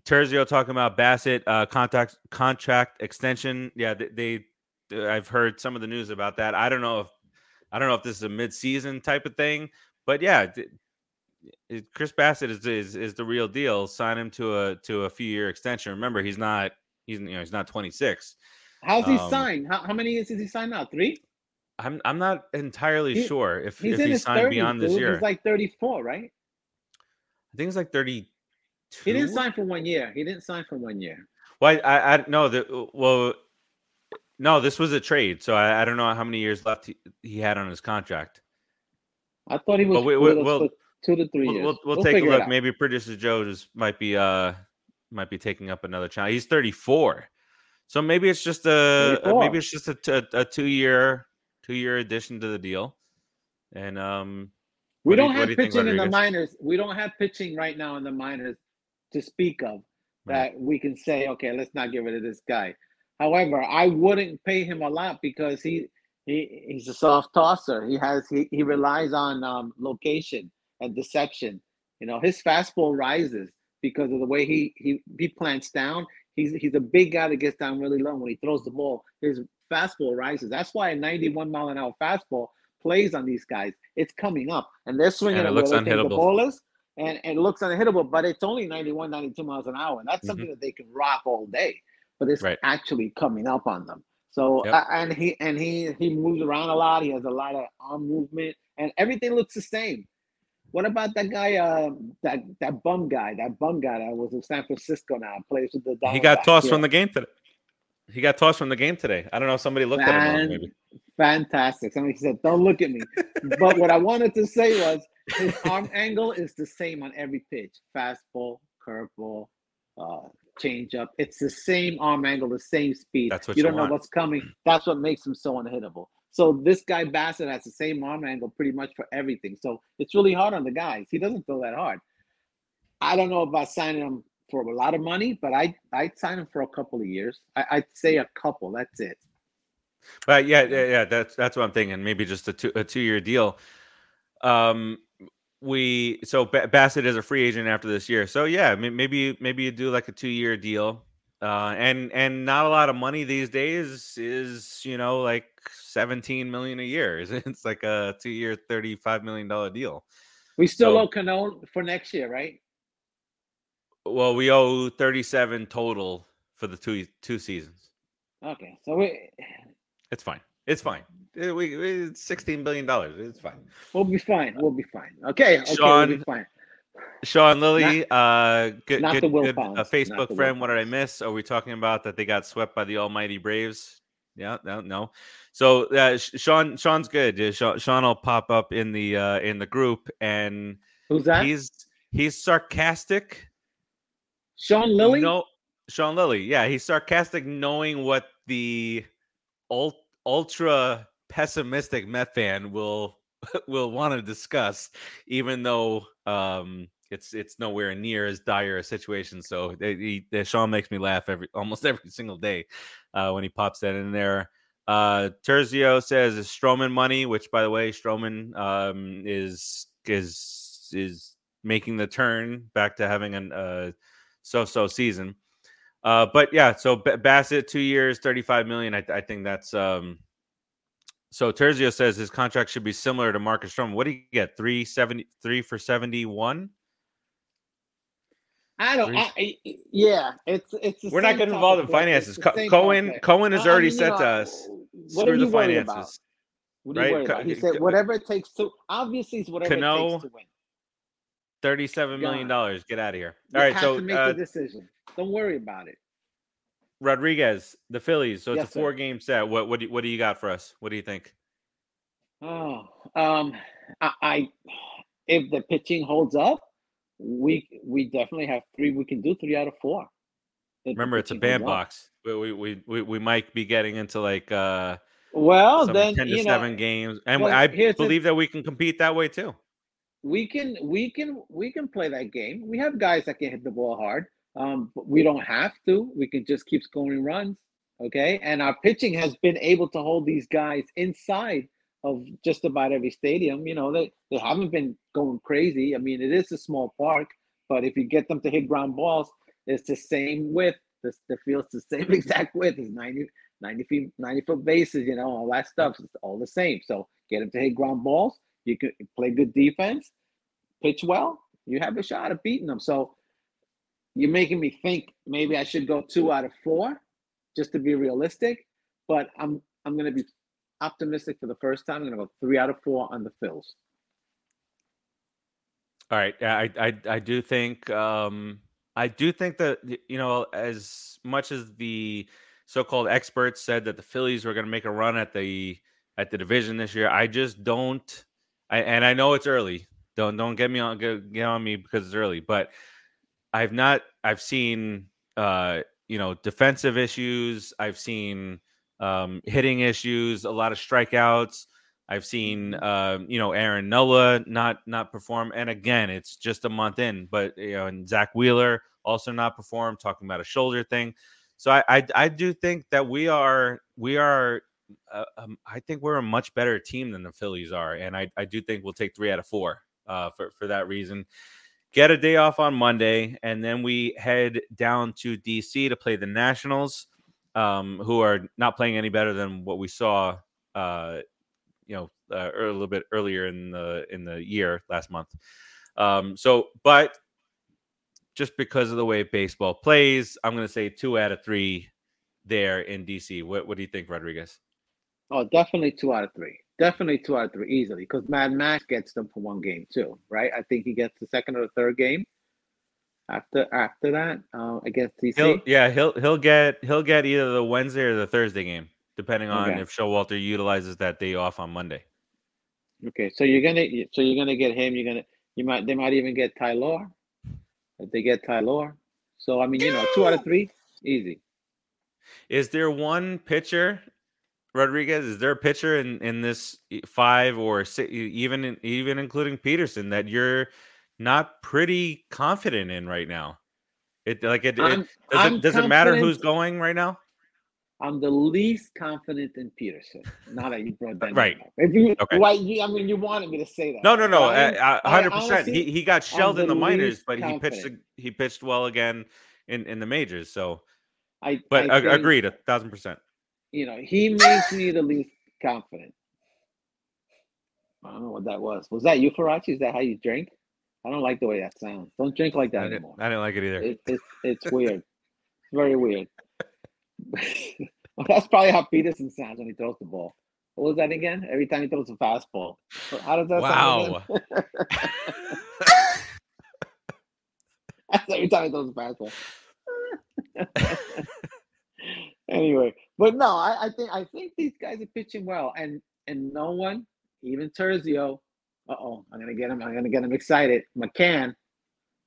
Terzio talking about Bassitt uh, contact contract extension. Yeah, they, they. I've heard some of the news about that. I don't know if I don't know if this is a mid-season type of thing, but yeah, Chris Bassitt is, is is the real deal. Sign him to a to a few year extension. Remember, he's not he's you know he's not 26. How's he um, signed? How, how many years has he signed now? Three. I'm I'm not entirely He- sure if He's if in he his signed 30s, beyond this dude. year. He's like 34, right? I think it's like 32. He didn't sign for one year. He didn't sign for one year. Well, I, I, I no, the well, no, this was a trade, so I, I don't know how many years left he, he had on his contract. I thought he was we- we- we'll- two to 3 We'll, years. we'll, we'll We'll take a look. Maybe producer Joe just might be uh might be taking up another challenge. He's 34, so maybe it's just a, a 34. maybe it's just a a two year two year addition to the deal, and um We do don't have do you think, pitching in the minors. We don't have pitching right now in the minors to speak of Right. that we can say, okay, let's not get rid of this guy. However, I wouldn't pay him a lot because he he he's a soft tosser. He has he, he relies on um, location and deception. You know, his fastball rises because of the way he he he plants down. He's he's a big guy that gets down really low when he throws the ball. His fastball rises. That's why a 91 mile an hour fastball plays on these guys. It's coming up, and they're swinging And it it where looks they the unhittable. ball is, and, and it looks unhittable. But it's only 91, 92 miles an hour, and that's Mhm. something that they can rock all day. But it's Right. actually coming up on them. So Yep. uh, and he and he he moves around a lot. He has a lot of arm movement, and everything looks the same. What about that guy? Uh, that that bum guy, that bum guy that was in San Francisco now, plays with the. he got tossed Yeah. from the game today. He got tossed from the game today. I don't know. Somebody looked at him. Maybe. Fantastic. Somebody said, "Don't look at me." but what I wanted to say was his arm angle is the same on every pitch: fastball, curveball, uh, changeup. It's the same arm angle, the same speed. That's what you you don't know what's coming. That's what makes him so unhittable. So this guy Bassitt has the same arm angle pretty much for everything. So it's really hard on the guys. He doesn't throw that hard. I don't know about signing him for a lot of money, but I I'd sign him for a couple of years. I, I'd say a couple. That's it. But yeah, yeah, yeah, that's that's what I'm thinking. Maybe just a two a two year deal. Um, we so ba- Bassitt is a free agent after this year. So yeah, maybe maybe you do like a two year deal. Uh, and and not a lot of money these days is you know like 17 million a year. It's like a two year 35 million dollar deal. We still So- owe Cano for next year, right? Well, we owe 37 total for the two two seasons. Okay, so we It's fine. It's fine. Eh, We, it's 16 billion dollars. It's fine. we'll be fine. We'll be fine. Okay, okay, we'll Sean, be fine. Sean Lilly, uh, good, not good, good uh, not Facebook friend. What did I miss? Are we talking about that they got swept by the almighty Braves? Yeah, no, no. So uh, Sean, Sean's good. Sean, Sean will pop up in the uh, in the group, and Who's that? he's he's sarcastic. Sean Lilly. No, Sean Lilly. Yeah, he's sarcastic, knowing what the ult- ultra pessimistic Met fan will will want to discuss, even though um, it's it's nowhere near as dire a situation. So they, he, Sean makes me laugh every almost every single day uh, when he pops that in there. Uh, Terzio says is Stroman money, which by the way, Stroman um, is is is making the turn back to having a uh, so-so season. Uh, but yeah, so B- Bassitt two years, thirty-five million. I, I think that's um. So Terzio says his contract should be similar to Marcus Stroman. What do you get? Three seventy three for seventy-one. I don't. I, I- yeah, it's it's. the We're not getting involved in topic, right? It's finances. Co- Cohen topic. Cohen has I- I already mean, you said know, to us, What screw are the you about? finances. What are you right? worried about? He said whatever it takes to. Obviously, it's whatever it takes to win. Thirty-seven million God. dollars. Get out of here. You All right, have so to make uh, the decision. Don't worry about it. Rodriguez, the Phillies. So it's Yes, a sir. four-game set. What what do, what do you got for us? What do you think? Oh, um, I, I if the pitching holds up, we we definitely have three. We can do three out of four. Remember, it's a pitching holds up. bandbox. We, we we we might be getting into like uh Well, then ten to you know seven games, and I here's the- believe that we can compete that way too. we can we can we can play that game. We have guys that can hit the ball hard. Um, but we don't have to. We can just keep scoring runs. Okay, and our pitching has been able to hold these guys inside of just about every stadium. You know, they they haven't been going crazy. I mean, it is a small park, but if you get them to hit ground balls, it's the same width. The, the field's the same exact width. It's 90, 90 feet, 90 foot bases, you know, all that stuff. It's all the same. So get them to hit ground balls. You can play good defense, pitch well, you have a shot at beating them. So you're making me think maybe I should go two out of four just to be realistic. But I'm I'm gonna be optimistic for the first time. I'm gonna go three out of four on the Phils. All right, I I I do think um I do think that you know as much as the so-called experts said that the Phillies were going to make a run at the at the division this year, I just don't. I and I know it's early. Don't don't get me on get, get on me because it's early, but I've not I've seen uh you know defensive issues. I've seen um hitting issues, a lot of strikeouts. I've seen um, you know Aaron Nola not not perform, and again, it's just a month in, but you know, and Zack Wheeler also not perform, talking about a shoulder thing. So I I, I do think that we are we are uh, um, I think we're a much better team than the Phillies are, and I I do think we'll take three out of four uh, for for that reason. Get a day off on Monday, and then we head down to DC to play the Nationals, um, who are not playing any better than what we saw uh, you know uh, a little bit earlier in the in the year last month. Um, so, but just because of the way baseball plays, I'm going to say two out of three there in DC. What what do you think, Rodriguez? Oh, definitely two out of three. Definitely two out of three easily because Mad Max gets them for one game too, right? I think he gets the second or the third game. After after that, uh, against DC. He'll yeah he'll he'll get he'll get either the Wednesday or the Thursday game, depending on Okay. if Showalter utilizes that day off on Monday. Okay, so you're gonna so you're gonna get him. You're gonna you might they might even get Tylor. If they get Tylor, so I mean you know two out of three, easy. Is there one pitcher, Rodriguez? Is there a pitcher in in this five or six, even in- even including Peterson that you're not pretty confident in right now? It like it, it does it does it matter who's going right now? I'm the least confident in Peterson. Now that you brought that name Right. up. If you, Okay. why, you, I mean, you wanted me to say that. No, no, no, But I am- uh, I hundred percent. He he got shelled in the the minors, but he pitched he pitched well again in in the majors. So, I, but I think, agreed, a thousand percent. You know, he makes me the least confident. I don't know what that was. Was that you, Farace? Is that how you drink? I don't like the way that sounds. Don't drink like I that didn't, anymore. I didn't like it either. It, it's it's weird. It's very weird. well, that's probably how Peterson sounds when he throws the ball. What was that again? Every time he throws a fastball. How does that sound? Wow. again? That's every time he throws a fastball. anyway, but no, I, I think I think these guys are pitching well, and and no one, even Terzio. Uh oh, I'm gonna get him. I'm gonna get him excited. McCann,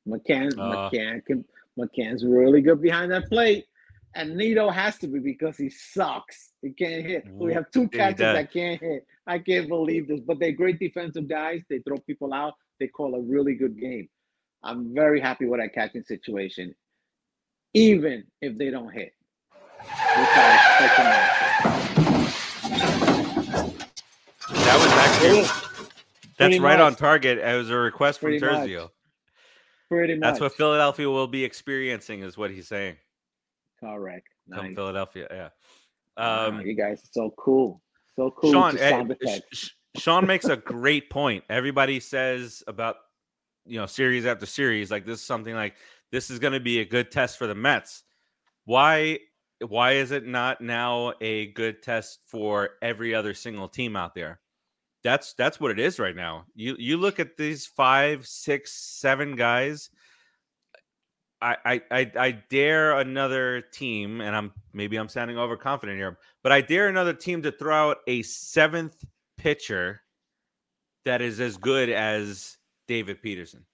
McCann, Uh. McCann can. McCann's really good behind that plate, and Nido has to be because he sucks. He can't hit. We have two he catchers that can't hit. I can't believe this, but they're great defensive guys. They throw people out. They call a really good game. I'm very happy with that catching situation, even if they don't hit. Which I expect them not to. That was actually that's right on target. It was a request from Pretty much. Terzio. Pretty much. That's what Philadelphia will be experiencing, is what he's saying. Correct. Come Nice. Philadelphia, yeah. Wow, Um, you guys are so cool. So cool. Sean, eh, sound Sh- Sh- Sean makes a great point. Everybody says about you know series after series, like this is something like this is going to be a good test for the Mets. Why? Why is it not now a good test for every other single team out there? That's that's what it is right now. You you look at these five, six, seven guys. I, I I I dare another team, and I'm maybe I'm sounding overconfident here, but I dare another team to throw out a seventh pitcher that is as good as David Peterson.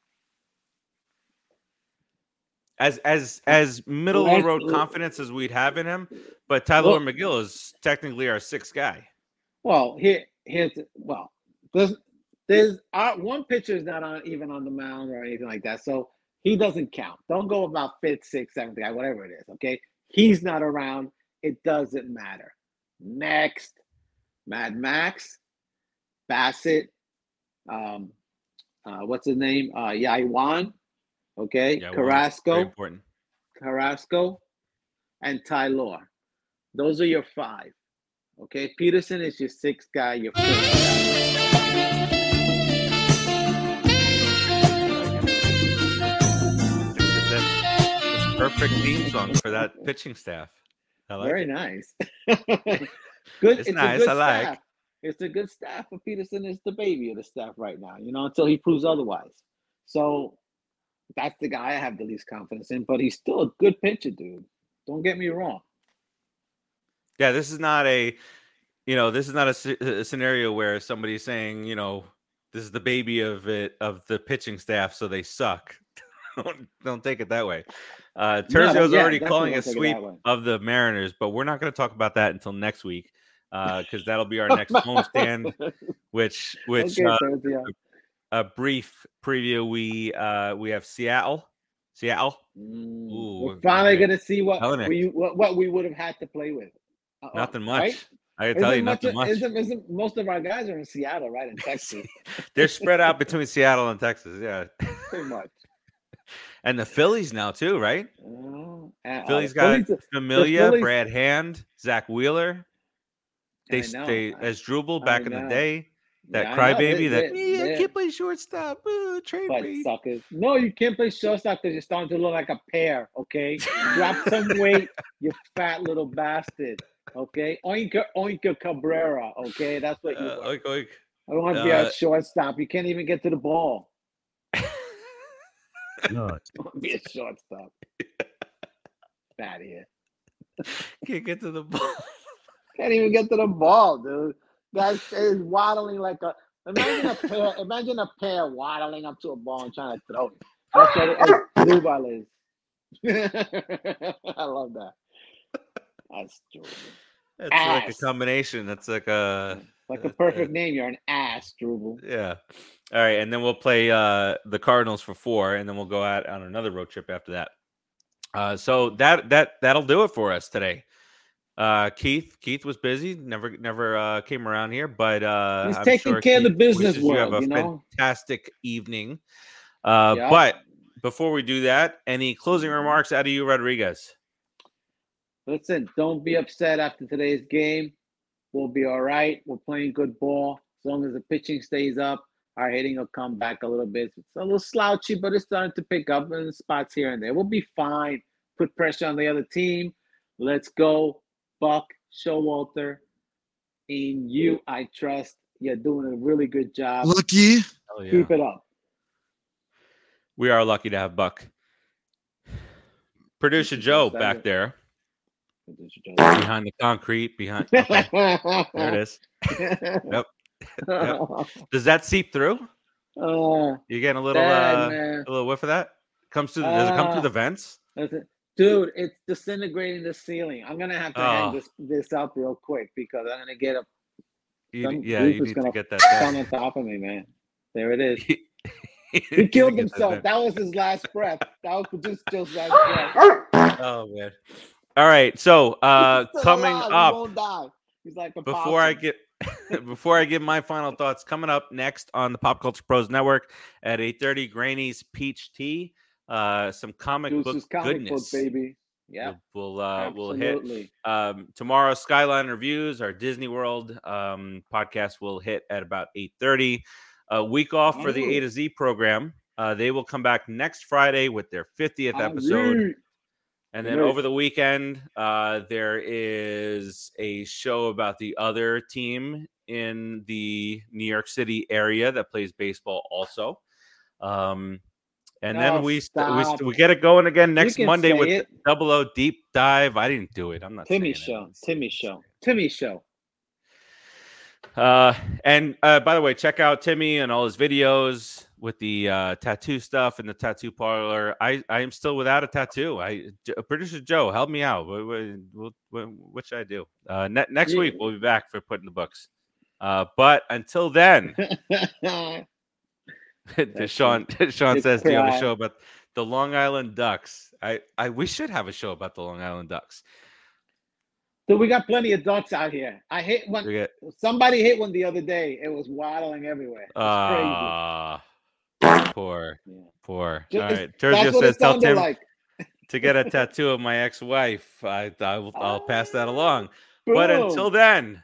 As as as middle of the road confidence as we'd have in him, but Tylor Well- Megill is technically our sixth guy. Well, here, here's well, there's there's our one pitcher is not on even on the mound or anything like that, so he doesn't count. Don't go about fifth, sixth, seventh guy, whatever it is. Okay, he's not around. It doesn't matter. Next, Mad Max, Bassitt, um, uh, what's his name? Uh, Taijuan. Okay, Yeah, Carrasco. Very important. Carrasco, and Tylor. Those are your five. Okay, Peterson is your sixth guy, your fifth guy. That's that's a perfect theme song for that pitching staff. I like Very it. nice. good. It's It's, nice, good I like. staff. It's a good staff, but Peterson is the baby of the staff right now. You know, until he proves otherwise. So that's the guy I have the least confidence in, but he's still a good pitcher, dude. Don't get me wrong. Yeah, this is not a, you know, this is not a, a scenario where somebody's saying, you know, this is the baby of it of the pitching staff, so they suck. don't, don't take it that way. Uh, No, Terzio's yeah, already calling a don't take it sweep of the Mariners, but we're not going to talk about that until next week because that'll be our next homestand, which which okay, uh, a brief preview. We uh, we have Seattle, Seattle. Mm, Ooh, we're finally okay. gonna see what Kelenic. we what, what we would have had to play with. Uh, uh, Nothing much. right? I can tell you Isn't nothing of- much. Isn't, isn't most of our guys are in Seattle, right? In Texas, They're spread out between Seattle and Texas, yeah, pretty much. and the Phillies now too, right? Oh, uh, Phillies got Phillies- Familia, Phillies- Brad Hand, Zack Wheeler. They I s- know, they Asdrubal I back in the day, that yeah, crybaby that "Yeah, I can't play shortstop. Ooh, trade But me. suckers. No, you can't play shortstop because you're starting to look like a pear. Okay, drop some weight, you fat little bastard. Okay, oinka oinka Cabrera. Okay, that's what you. Uh, are. oink, oink. I don't want to be uh, a shortstop. You can't even get to the ball. Nut. Be a shortstop. Out of here. Can't get to the ball. Can't even get to the ball, dude. That is waddling like a. Imagine a pair. Imagine a pair waddling up to a ball and trying to throw it. That's what it, blue ball is. I love that. That's true. That's like a combination. That's like a Like a perfect name. You're an ass, Drupal. yeah. All right, and then we'll play uh the Cardinals for four, and then we'll go out on another road trip after that. Uh, so that that that'll do it for us today. Uh, Keith Keith was busy, never never uh, came around here, but uh, He's I'm taking sure care of the business wishes you have a you know? fantastic evening. Uh, Yeah. But before we do that, any closing remarks out of you, Rodriguez? Listen, don't be upset after today's game. We'll be all right. We're playing good ball. As long as the pitching stays up, our hitting will come back a little bit. It's a little slouchy, but it's starting to pick up in spots here and there. We'll be fine. Put pressure on the other team. Let's go, Buck Showalter. In you, I trust. You're doing a really good job. Lucky. Hell yeah. Keep it up. We are lucky to have Buck. Producer Joe back there behind the concrete. Behind okay, there it is. Yep. Does that seep through? Uh, You getting a little bad, uh, a little whiff of that? Comes through. does it come through Uh, the vents? Listen, Dude, it's disintegrating the ceiling. I'm gonna have to Oh. hang this this up real quick because I'm gonna get a You, yeah, you goof need to gonna get that. down back. on top of me, man. There it is. He killed get that himself. That was his last breath. That was just Joe's last breath. Oh man. All right. So uh coming alive. Up. He's like before I get before I give my final thoughts, coming up next on the Pop Culture Pros Network at 8:30, Granny's Peach Tea. Uh some comic Deuces book comic goodness. book, baby. Yeah, We'll we'll, uh, we'll hit um, tomorrow skyline reviews our disney world um, podcast will hit at about 8.30 a week off for the a to z program uh, they will come back next friday with their 50th episode. And then over the weekend uh, there is a show about the other team in the new york city area that plays baseball also um, and then Oh, we, we we get it going again next monday with it. double o deep dive i didn't do it i'm not Timmy show. Timmy show. Timmy show. Uh, and uh, by the way, check out Timmy and all his videos with the uh, tattoo stuff and the tattoo parlor. I, I am still without a tattoo. I producer Joe, help me out. What, what, what, what, should I do? Uh, ne- next week we'll be back for putting the books. Uh, but until then, Sean Sean says, "Do you have a show about the Long Island Ducks?" I, I we should have a show about the Long Island Ducks. so we got plenty of ducks out here. I hit one. Somebody hit one the other day. It was waddling everywhere. It's ah poor Yeah. Poor. Ju- All it's- right, just says tell Tim like. to get a tattoo of my ex-wife. I, I will, I'll pass that along. But until then,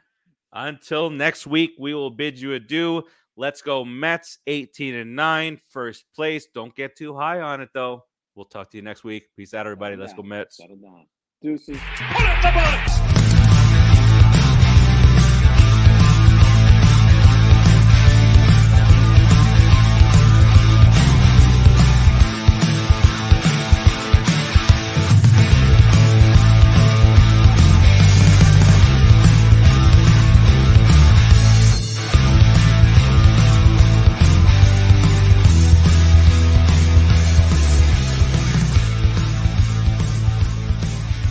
until next week, we will bid you adieu. Let's go Mets 18 and 9, first place. Don't get too high on it though. We'll talk to you next week. Peace out, everybody. Let's go down. Mets. Deuces.